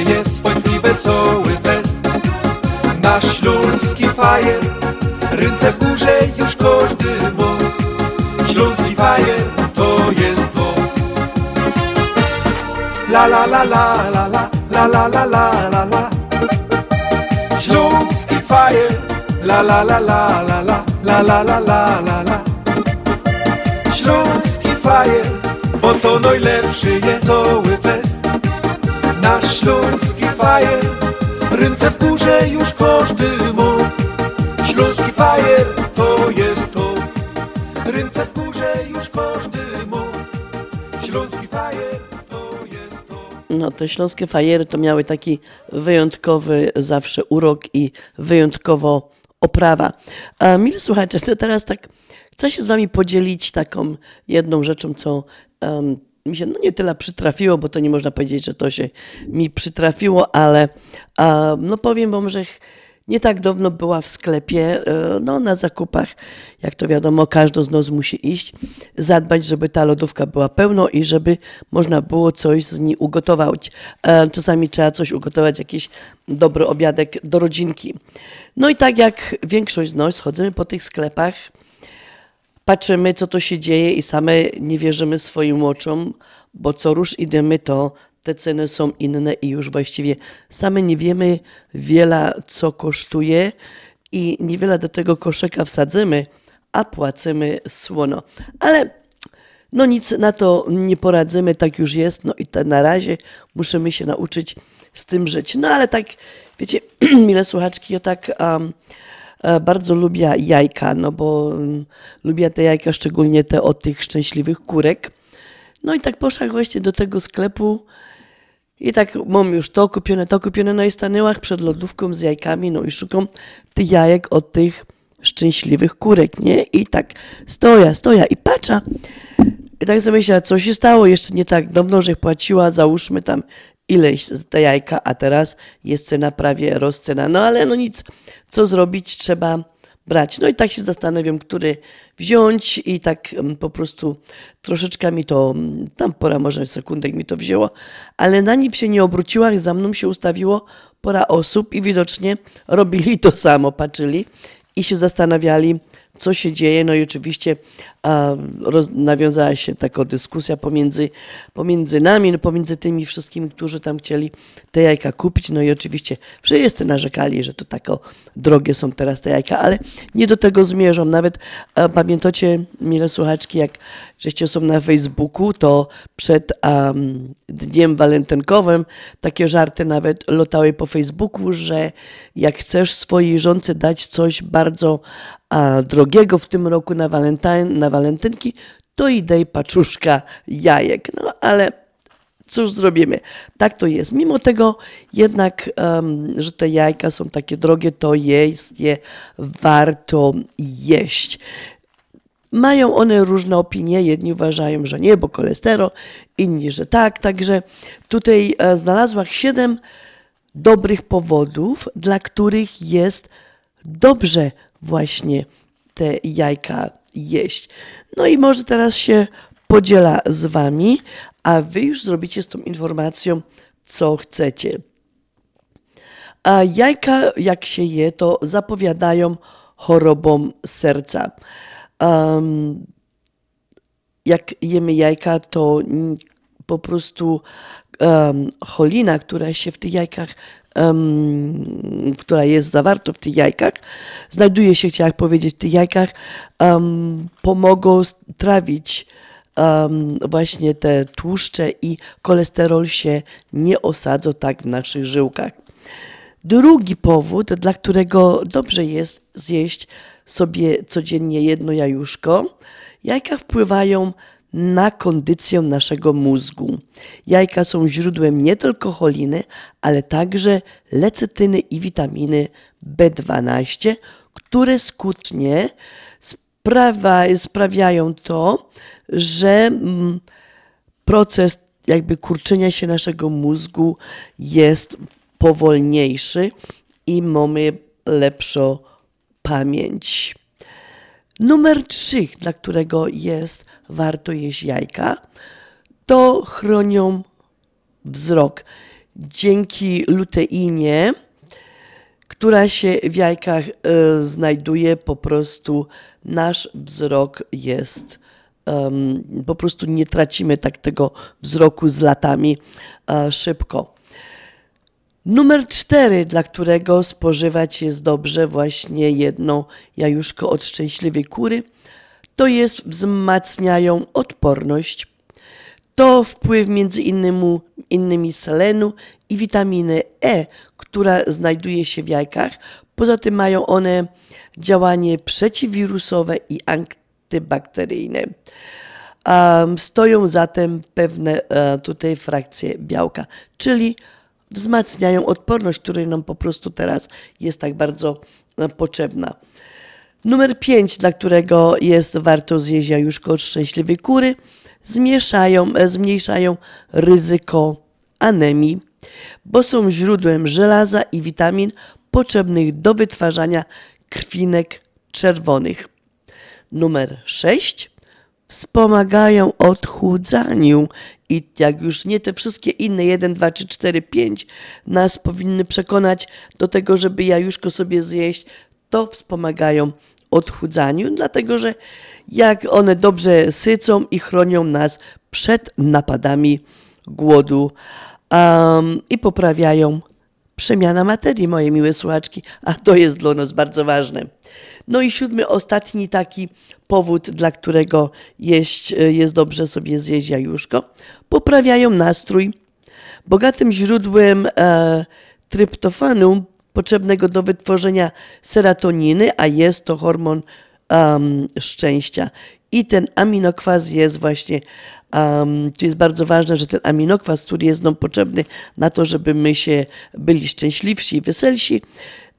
wesoły fest Na śląski fajer Ręce w górze już każdy bo Śląski fajer to jest to La la la la la la La la la la la la Śląski fajer La la la la la la La la la la la la Śląski fajer Bo to najlepszy jezoły fest Na śląski fajer, ręce w górze już każdy ma. Śląski fajer to jest to, ręce w górze już każdy ma. Śląski fajer to jest to. No, te śląskie fajery to miały taki wyjątkowy zawsze urok i wyjątkowo oprawa. A, mili słuchacze, teraz tak chcę się z wami podzielić taką jedną rzeczą, co em, mi się no nie tyle przytrafiło, bo to nie można powiedzieć, że to się mi przytrafiło, ale a, no powiem wam, że nie tak dawno była w sklepie, e, no na zakupach, jak to wiadomo, każdy z nas musi iść, zadbać, żeby ta lodówka była pełna i żeby można było coś z niej ugotować. E, Czasami trzeba coś ugotować, jakiś dobry obiadek do rodzinki. No i tak jak większość z nas, chodzimy po tych sklepach, patrzymy, co to się dzieje i same nie wierzymy swoim oczom, bo co rusz idziemy, to te ceny są inne i już właściwie same nie wiemy wiele, co kosztuje i niewiele do tego koszyka wsadzimy, a płacimy słono. Ale no nic na to nie poradzimy, tak już jest, no i te, na razie musimy się nauczyć z tym żyć. No ale tak, wiecie, mile słuchaczki, ja tak um, bardzo lubię jajka, no bo um, lubię te jajka, szczególnie te od tych szczęśliwych kurek. No i tak poszłam właśnie do tego sklepu i tak mam już to kupione, to kupione, no i przed lodówką z jajkami, no i szukam tych jajek od tych szczęśliwych kurek, nie? I tak stoja, stoja i patrzę. I tak sobie myślę, co się stało jeszcze nie tak dawno, że płaciła, załóżmy tam ileś te jajka, a teraz jest cena prawie rozcena. No ale no nic, co zrobić, trzeba brać. No i tak się zastanawiam, który wziąć i tak mm, po prostu troszeczkę mi to, mm, tam pora może sekundek mi to wzięło, ale na nim się nie obróciła, za mną się ustawiło pora osób i widocznie robili to samo, patrzyli i się zastanawiali, co się dzieje. No i oczywiście roz, nawiązała się taka dyskusja pomiędzy, pomiędzy nami, no, pomiędzy tymi wszystkimi, którzy tam chcieli te jajka kupić. No i oczywiście wszyscy narzekali, że to tak drogie są teraz te jajka, ale nie do tego zmierzam. Nawet a, pamiętacie, mile słuchaczki, jak żeście są na Facebooku, to przed um, dniem walentynkowym takie żarty nawet lotały po Facebooku, że jak chcesz swojej żonce dać coś bardzo a, drogiego w tym roku na, na walentynki, to i paczuszka jajek. No ale cóż zrobimy? Tak to jest. Mimo tego jednak, um, że te jajka są takie drogie, to jest je warto jeść. Mają one różne opinie. Jedni uważają, że nie, bo cholesterol, inni, że tak. Także tutaj e, znalazłam siedem dobrych powodów, dla których jest dobrze właśnie te jajka jeść. No i może teraz się podziela z Wami, a Wy już zrobicie z tą informacją, co chcecie. A jajka, jak się je, to zapowiadają chorobom serca. Um, jak jemy jajka, to po prostu um, cholina, która się w tych jajkach um, która jest zawarta w tych jajkach, znajduje się, chciałam powiedzieć, w tych jajkach, um, pomogą trawić właśnie te tłuszcze i cholesterol się nie osadzą tak w naszych żyłkach. Drugi powód, dla którego dobrze jest zjeść sobie codziennie jedno jajuszko, jajka wpływają na kondycję naszego mózgu. Jajka są źródłem nie tylko choliny, ale także lecytyny i witaminy B12, które skutecznie sprawia, sprawiają to, że mm, proces jakby kurczenia się naszego mózgu jest powolniejszy i mamy lepszą pamięć. Numer trzy, dla którego jest warto jeść jajka, to chronią wzrok. Dzięki luteinie, która się w jajkach y, znajduje, po prostu nasz wzrok jest, po prostu nie tracimy tak tego wzroku z latami uh, szybko. Numer cztery, dla którego spożywać jest dobrze właśnie jedno jajuszko od szczęśliwej kury, to jest wzmacniają odporność. To wpływ między innymi, innymi selenu i witaminy E, która znajduje się w jajkach. Poza tym mają one działanie przeciwwirusowe i antybakteryjne. Um, stoją zatem pewne uh, tutaj frakcje białka, czyli wzmacniają odporność, której nam po prostu teraz jest tak bardzo e, potrzebna. Numer 5, dla którego jest warto zjeść jajuszko od kury, zmniejszają, e, zmniejszają ryzyko anemii, bo są źródłem żelaza i witamin potrzebnych do wytwarzania krwinek czerwonych. Numer 6 wspomagają odchudzaniu. I jak już nie te wszystkie inne 1, 2, 3, 4, 5 nas powinny przekonać do tego, żeby jajuszko sobie zjeść, to wspomagają odchudzaniu, dlatego że jak one dobrze sycą i chronią nas przed napadami głodu. Um, i poprawiają przemiana materii, moje miłe słuchaczki, a to jest dla nas bardzo ważne. No i siódmy, ostatni taki powód, dla którego jeść, jest dobrze sobie zjeść jajuszko, poprawiają nastrój. Bogatym źródłem e, tryptofanu potrzebnego do wytworzenia serotoniny, a jest to hormon um, szczęścia. I ten aminokwas jest właśnie, um, to jest bardzo ważne, że ten aminokwas, który jest nam potrzebny na to, żeby my się byli szczęśliwsi i weselsi,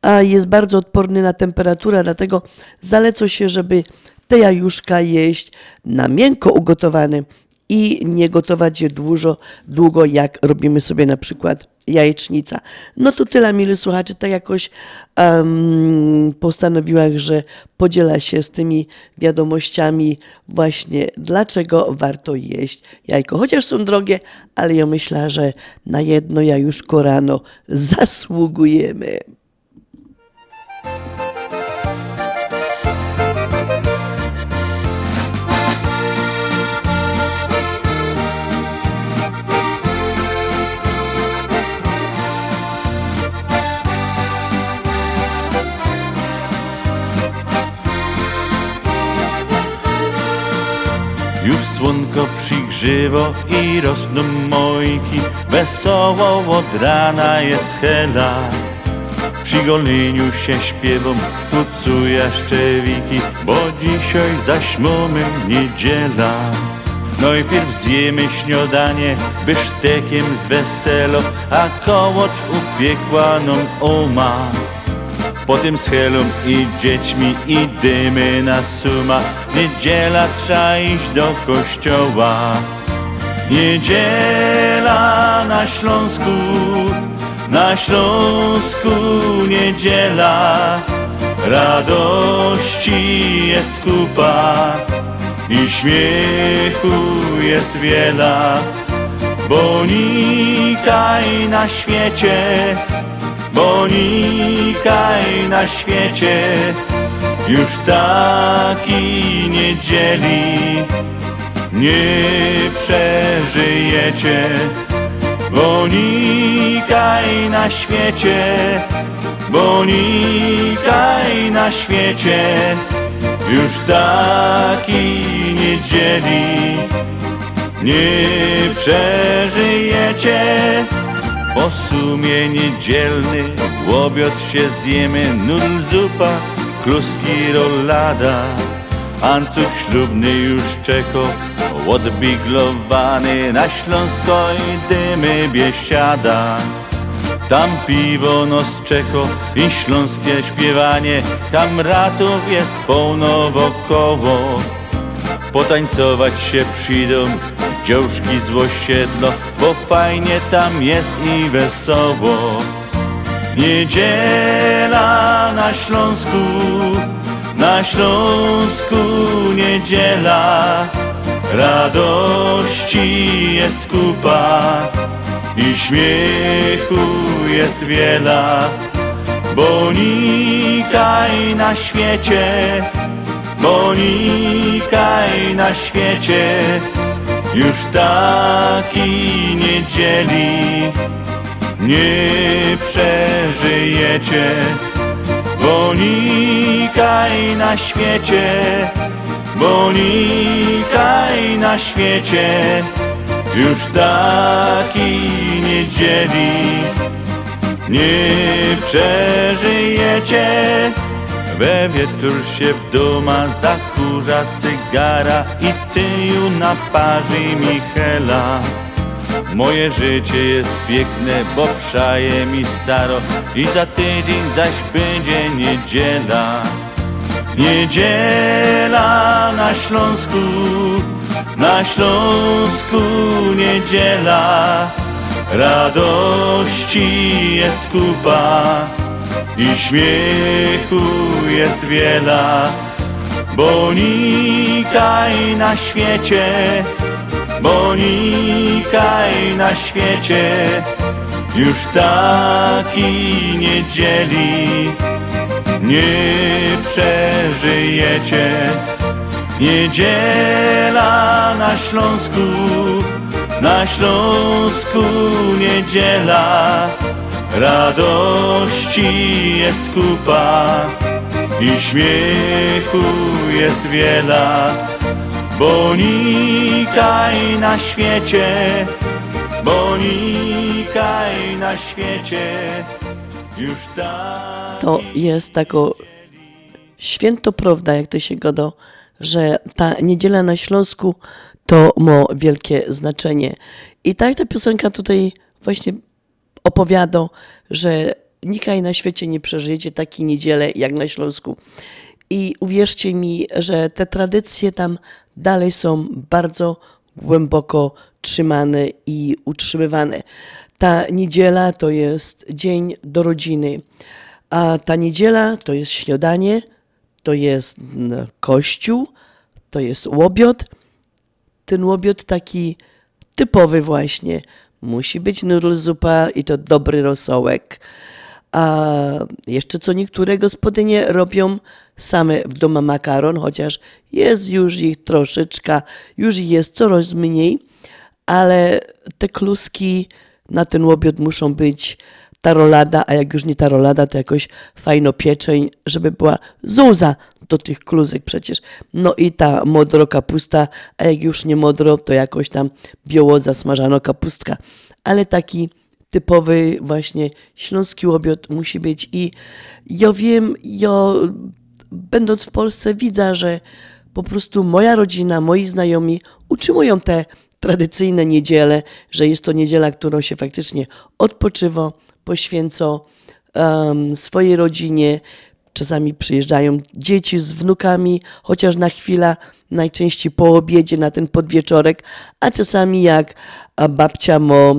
a jest bardzo odporny na temperaturę, dlatego zaleca się, żeby te jajuszka jeść na miękko ugotowane i nie gotować je dużo, długo, jak robimy sobie na przykład jajecznica. No to tyle, mili słuchacze, tak jakoś um, postanowiłam, że podziela się z tymi wiadomościami właśnie, dlaczego warto jeść jajko. Chociaż są drogie, ale ja myślę, że na jedno jajuszko rano zasługujemy. Przygrzywo i rosną mojki. Wesoło od rana jest hela. Przy goleniu się śpiewą kucuja szczewiki Bo dzisiaj zaś mamy niedziela. Najpierw zjemy śniadanie bysztekiem z weselo A kołocz upiekła nam oma Potem z Helą i dziećmi idziemy na suma. Niedziela trzeba iść do kościoła. Niedziela na Śląsku Na Śląsku niedziela. Radości jest kupa I śmiechu jest wiela. Bo nikaj na świecie bo nikaj na świecie już takiej niedzieli nie przeżyjecie. Bo nikaj na świecie, bo nikaj na świecie już takiej niedzieli nie przeżyjecie. Po sumie niedzielny łobiot się zjemy Nudl zupa, kluski rolada Ancuk ślubny już czeko Odbiglowany na Śląsko i dymy biesiada. Tam piwo nos czeko i śląskie śpiewanie Kamratów jest pełno wokoło Potańcować się przyjdą dziążki z osiedlo, bo fajnie tam jest i wesoło. Niedziela na Śląsku, na Śląsku niedziela, radości jest kupa i śmiechu jest wiela, bo nikaj na świecie, bo nikaj na świecie już takiej niedzieli nie przeżyjecie, bo nikaj na świecie, bo nikaj na świecie już takiej niedzieli nie przeżyjecie. We wieczór się w doma zakurza cygara i tyju naparzy Michela. Moje życie jest piękne, bo przaje mi staro i za tydzień zaś będzie niedziela. Niedziela na Śląsku, na Śląsku niedziela. Radości jest kupa i śmiechu jest wiela, bo nikaj na świecie, bo nikaj na świecie już takiej niedzieli nie przeżyjecie. Niedziela na Śląsku, na Śląsku niedziela Radości jest kupa i śmiechu jest wiela, bo nikaj na świecie, bo nikaj na świecie już tak. To jest tako święto prawda, jak to się godo, że ta niedziela na Śląsku to ma wielkie znaczenie. I tak ta piosenka tutaj właśnie opowiada, że nikaj na świecie nie przeżyjecie takiej niedzielę jak na Śląsku. I uwierzcie mi, że te tradycje tam dalej są bardzo głęboko trzymane i utrzymywane. Ta niedziela to jest dzień do rodziny, a ta niedziela to jest śniadanie, to jest kościół, to jest łobiot. Ten łobiot taki typowy właśnie. Musi być nudl zupa i to dobry rosołek. A jeszcze co niektóre gospodynie robią same w domu makaron, chociaż jest już ich troszeczkę, już ich jest coraz mniej, ale te kluski na ten łobiot muszą być ta rolada, a jak już nie ta rolada, to jakoś fajno pieczeń, żeby była zuza do tych kluzek przecież. No i ta modro kapusta, a jak już nie modro, to jakoś tam biołoza smażano kapustka. Ale taki typowy właśnie śląski obiad musi być i ja wiem, ja będąc w Polsce widzę, że po prostu moja rodzina, moi znajomi utrzymują te tradycyjne niedziele, że jest to niedziela, którą się faktycznie odpoczywa, poświęca um, swojej rodzinie. Czasami przyjeżdżają dzieci z wnukami, chociaż na chwilę, najczęściej po obiedzie, na ten podwieczorek, a czasami jak babcia ma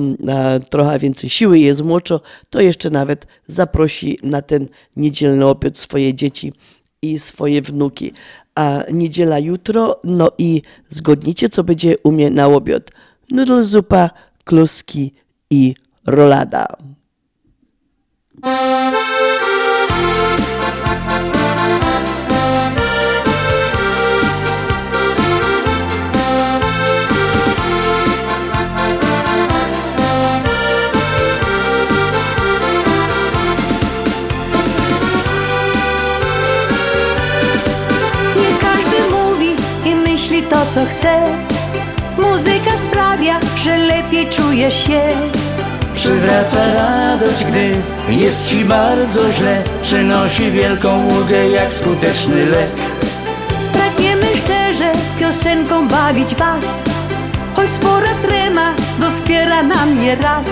trochę więcej siły jest młodsza, to jeszcze nawet zaprosi na ten niedzielny obiad swoje dzieci i swoje wnuki. A niedziela jutro, no i zgodnicie, co będzie u mnie na obiad. Nudel zupa, kluski i rolada. Chce. Muzyka sprawia, że lepiej czuje się. Przywraca radość, gdy jest ci bardzo źle Przynosi wielką ulgę jak skuteczny lek Pragniemy szczerze piosenką bawić was, choć spora trema doskwiera nam nie raz.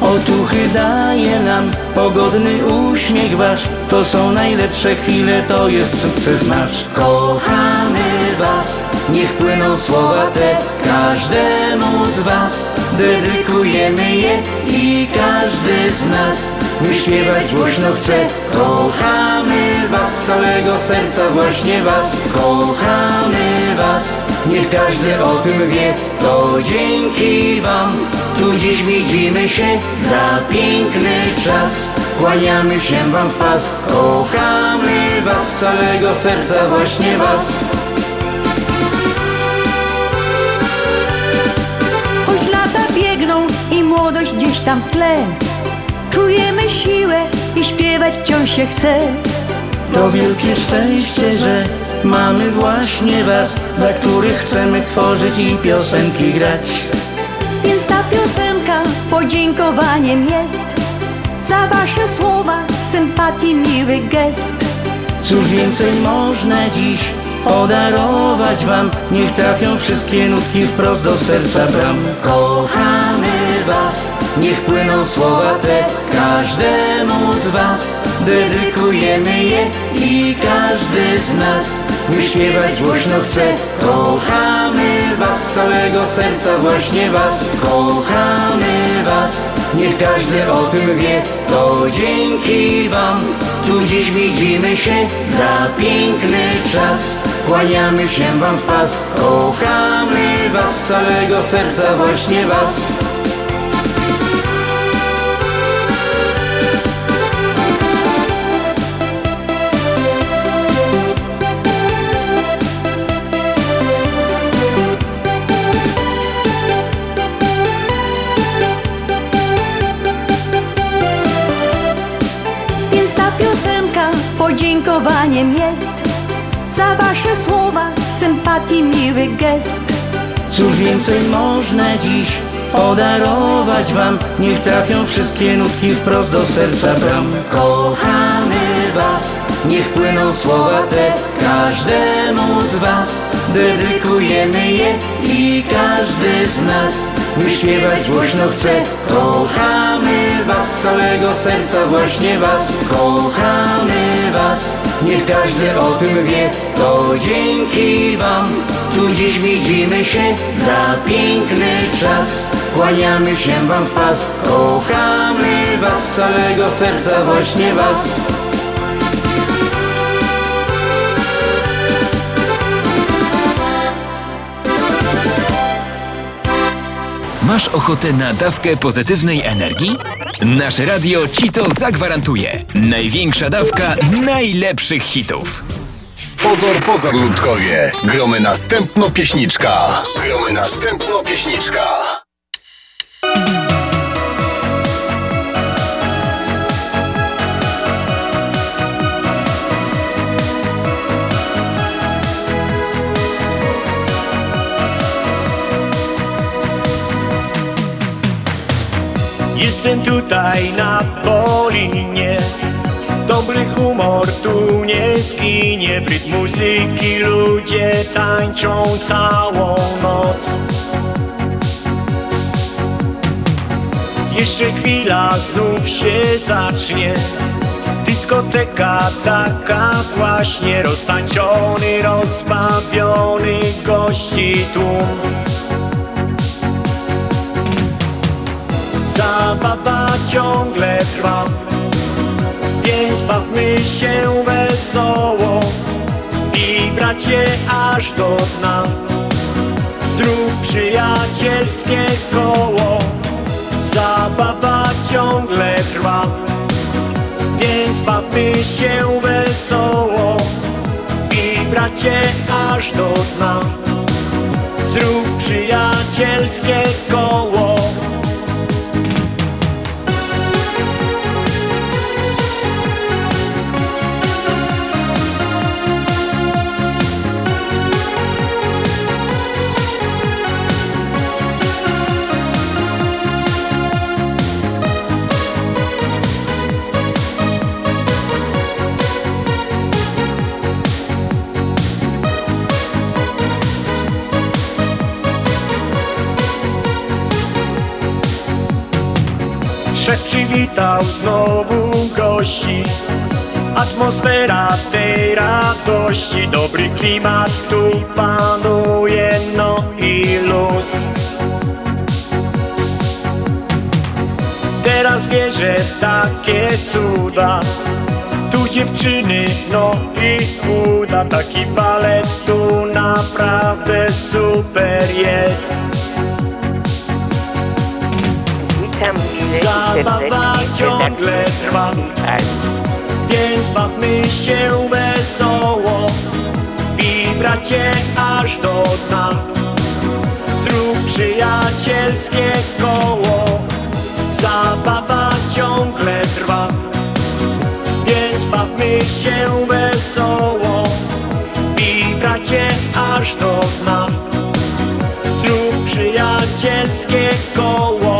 Otuchy daje nam pogodny uśmiech wasz To są najlepsze chwile, to jest sukces nasz Kochamy was, niech płyną słowa te Każdemu z was. Dedykujemy je I każdy z nas. Wyśpiewać głośno chce Kochamy was. Z całego serca, właśnie was Kochamy was, niech każdy o tym wie To dzięki wam. Tu dziś widzimy się za piękny czas. Kłaniamy się wam w pas. Kochamy was. Z całego serca, właśnie was młodość gdzieś tam w tle, czujemy siłę i śpiewać wciąż się chce. To wielkie szczęście, że mamy właśnie was Dla których chcemy tworzyć i piosenki grać Więc ta piosenka podziękowaniem jest za wasze słowa, sympatii, miły gest. Cóż więcej można dziś podarować wam. Niech trafią wszystkie nutki wprost do serca bram. Kochamy was, niech płyną słowa te Każdemu z was. Dedykujemy je I każdy z nas. Wyśpiewać głośno chce Kochamy was z całego serca, właśnie was. Kochamy was, niech każdy o tym wie To dzięki wam. Tu dziś widzimy się za piękny czas Kłaniamy się wam w pas Kochamy was z całego serca, właśnie was. Więc ta piosenka podziękowaniem jest za wasze słowa, sympatii, miły gest. Cóż więcej można dziś podarować wam? Niech trafią wszystkie nutki wprost do serca bram. Kochamy was, niech płyną słowa te Każdemu z was. Dedykujemy je I każdy z nas. Wyśpiewać głośno chce Kochamy was z całego serca, właśnie was. Kochamy was, niech każdy o tym wie. To dzięki wam. Tu dziś widzimy się za piękny czas. Kłaniamy się wam w pas. Kochamy was. Z całego serca, właśnie was. Masz ochotę na dawkę pozytywnej energii? Nasze radio ci to zagwarantuje. Największa dawka najlepszych hitów. Pozor, pozor, ludkowie. Gromy następno pieśniczka. Gromy następno pieśniczka. Jestem tutaj na Polinie. Dobry humor tu nie zginie W rytm muzyki ludzie tańczą całą noc. Jeszcze chwila znów się zacznie. Dyskoteka taka właśnie Roztańczony, rozbawiony gości tłum Zabawa ciągle trwa Więc bawmy się wesoło I bracie aż do dna. Zrób przyjacielskie koło. Zabawa ciągle trwa Więc bawmy się wesoło I bracie aż do dna. Zrób przyjacielskie koło przywitał znowu gości. Atmosfera tej radości Dobry klimat tu panuje No i luz. Teraz wierzę w takie cuda. Tu dziewczyny, no i uda. Taki balet tu naprawdę super jest Zabawa ciągle trwa. Więc bawmy się wesoło I bracie aż do dna. Zrób przyjacielskie koło. Zabawa ciągle trwa. Więc bawmy się wesoło I bracie aż do dna. Zrób przyjacielskie koło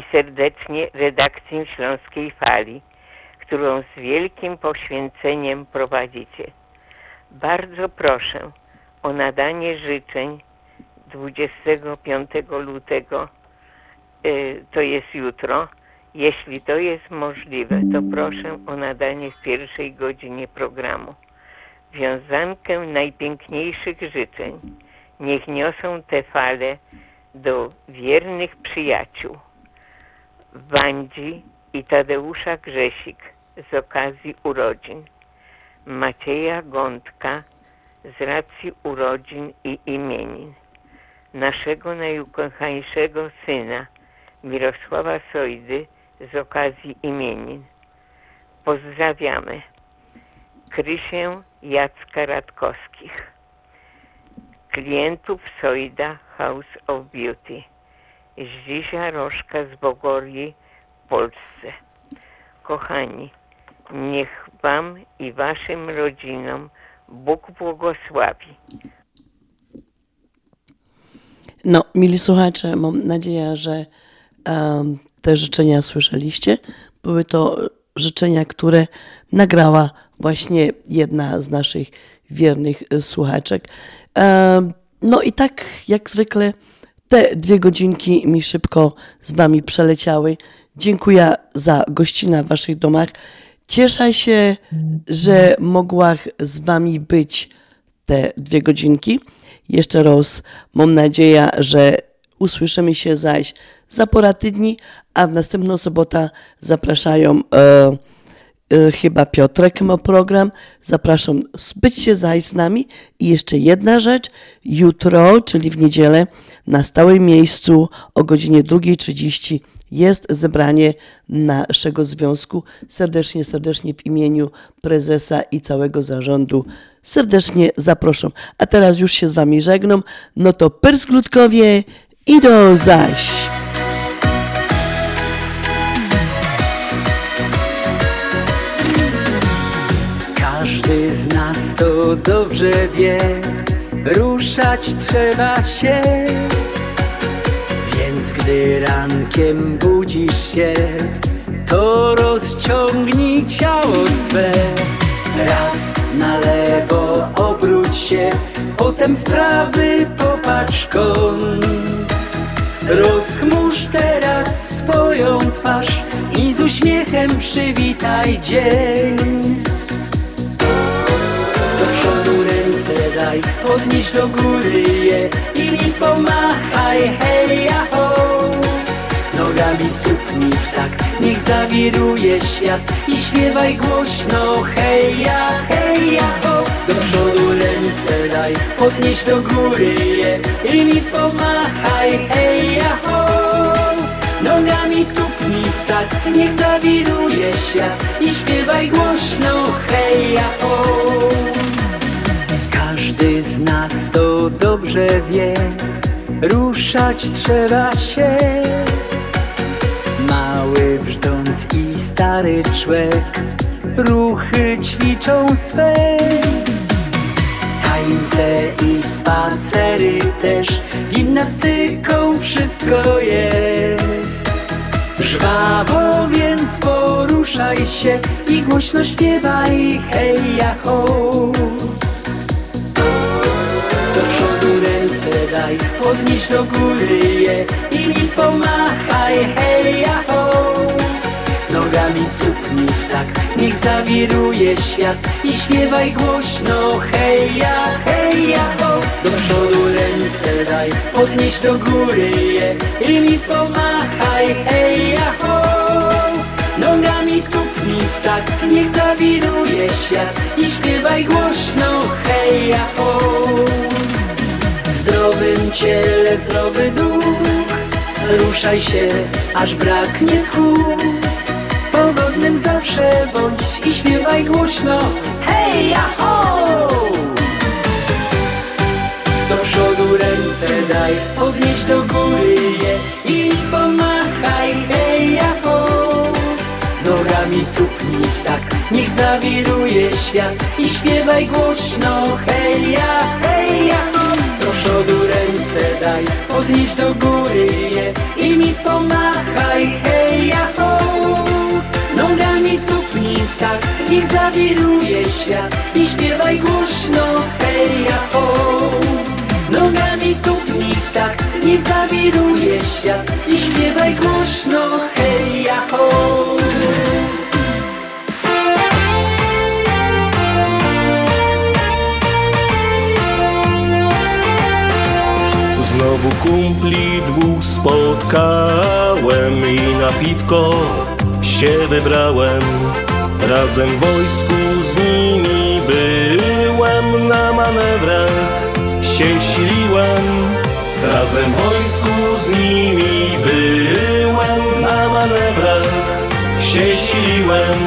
i serdecznie redakcję Śląskiej Fali, którą z wielkim poświęceniem prowadzicie. Bardzo proszę o nadanie życzeń 25 lutego, y, to jest jutro. Jeśli to jest możliwe, to proszę o nadanie w pierwszej godzinie programu. Wiązankę najpiękniejszych życzeń. Niech niosą te fale do wiernych przyjaciół Wandzi i Tadeusza Grzesik z okazji urodzin, Macieja Gądka z racji urodzin i imienin, naszego najukochańszego syna Mirosława Sojdy z okazji imienin. Pozdrawiamy Krysię Jacka Radkowskich klientów Sojda House of Beauty. Zdzisia Rożka z Bogorii w Polsce. Kochani, niech Wam i Waszym rodzinom Bóg błogosławi. No, mili słuchacze, mam nadzieję, że um, te życzenia słyszeliście. Były to życzenia, które nagrała właśnie jedna z naszych wiernych e, słuchaczek. Um, no i tak jak zwykle te dwie godzinki mi szybko z Wami przeleciały. Dziękuję za gościnę w Waszych domach. Cieszę się, że mogła z Wami być te dwie godzinki. Jeszcze raz mam nadzieję, że usłyszymy się zaś za pora tydni, a w następną sobotę zapraszają e, chyba Piotrek ma program. Zapraszam, byćcie zaś z nami. I jeszcze jedna rzecz. Jutro, czyli w niedzielę, na stałym miejscu o godzinie 2.30 jest zebranie naszego związku. Serdecznie, serdecznie w imieniu prezesa i całego zarządu serdecznie zapraszam. A teraz już się z Wami żegnam. No to persklutkowie i do zaś. To dobrze wie. Ruszać trzeba się. Więc gdy rankiem budzisz się To rozciągnij ciało swe. Raz na lewo obróć się Potem w prawy popatrz kąt. Rozchmurz teraz swoją twarz I z uśmiechem przywitaj dzień daj, podnieś do góry je i mi pomachaj, hej, ja ho. Nogami tupnij w tak, niech zawiruje świat i śpiewaj głośno, hej, ja, hej, ja ho. Do przodu ręce daj, podnieś do góry je i mi pomachaj, hej, ja ho. Nogami tupnij w tak, niech zawiruje świat i śpiewaj głośno, hej, ja ho. Każdy z nas to dobrze wie. Ruszać trzeba się. Mały brzdąc i stary człek. Ruchy ćwiczą swe. Tańce i spacery też. Gimnastyką wszystko jest. Żwawo więc poruszaj się I głośno śpiewaj hej ja ho ręce daj, podnieś do góry je i mi pomachaj, hej, ja ho. Nogami tupnij w tak, niech zawiruje świat i śpiewaj głośno, hej, ja, hej, ja ho. Do przodu ręce daj, podnieś do góry je i mi pomachaj, hej, ja ho. Nogami tupnij w tak, niech zawiruje świat i śpiewaj głośno, hej, ja ho. W zdrowym ciele zdrowy duch Ruszaj się, aż braknie tchu Pogodnym zawsze bądź i śpiewaj głośno Hej, ho! Do przodu ręce daj, podnieś do góry je I pomachaj, hej, ho! Nogami tupnij tak, niech zawiruje świat I śpiewaj głośno, hej, ja, hej, ho! Przodu ręce daj, podnieś do góry je I mi pomachaj, hej, ja ho! Nogami tupnij w tak, niech zawiruje świat I śpiewaj głośno, hej, ja ho! Nogami tupnij w tak, niech zawiruje świat I śpiewaj głośno, hej, ja ho! Znowu kumpli dwóch spotkałem i na piwko się wybrałem. Razem w wojsku z nimi byłem, na manewrach się siliłem. Razem w wojsku z nimi byłem, na manewrach się siliłem.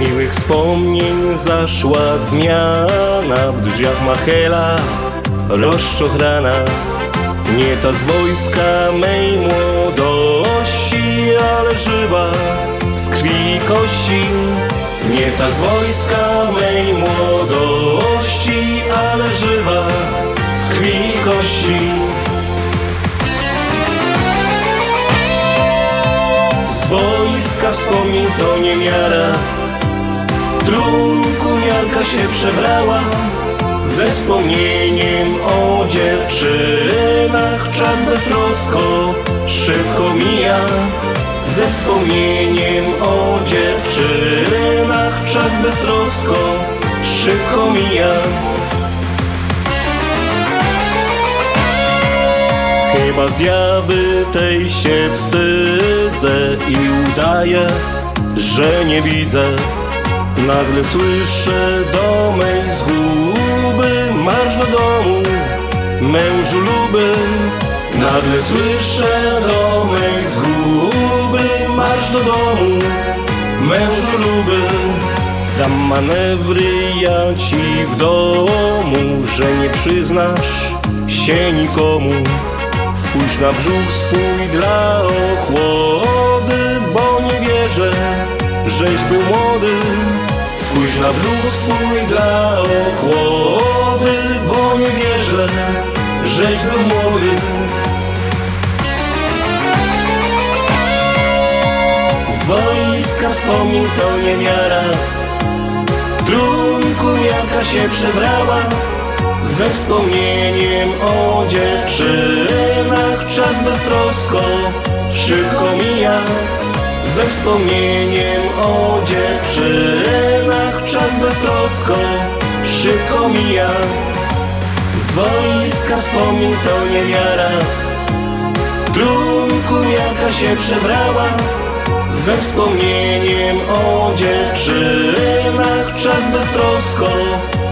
Miłych wspomnień zaszła zmiana, w drzwiach machela rozczochrana. Nie ta z wojska mej młodości, ale żywa z krwi i kości. Nie ta z wojska mej młodości, ale żywa z krwi i kości. Z wojska wspomnień co niemiara, trunku miarka się przebrała. Ze wspomnieniem o dziewczynach czas beztrosko szybko mija. Ze wspomnieniem o dziewczynach czas beztrosko szybko mija. Chyba zjawy tej się wstydzę i udaję, że nie widzę. Nagle słyszę do mej zguby Marsz do domu, mężu luby Nagle słyszę do mej zguby Marsz do domu, mężu luby Dam manewry ja ci w domu Że nie przyznasz się nikomu. Spójrz na brzuch swój dla ochłody Bo nie wierzę, żeś był młody. Spójrz na brzuch swój dla ochłody Bo nie wierzę, żeś był młody. Z wojska wspomnień co niewiara Trunku miarka się przebrała Ze wspomnieniem o dziewczynach. Czas beztrosko szybko mija Ze wspomnieniem o dziewczynach. Czas beztrosko szybko mija. Z wojska wspomnień co niewiara Trunku miarka się przebrała ze wspomnieniem o dziewczynach. Czas beztrosko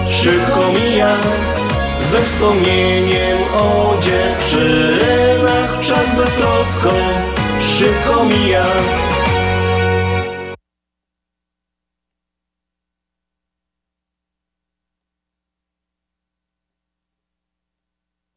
szybko mija Ze wspomnieniem o dziewczynach. Czas beztrosko szybko mija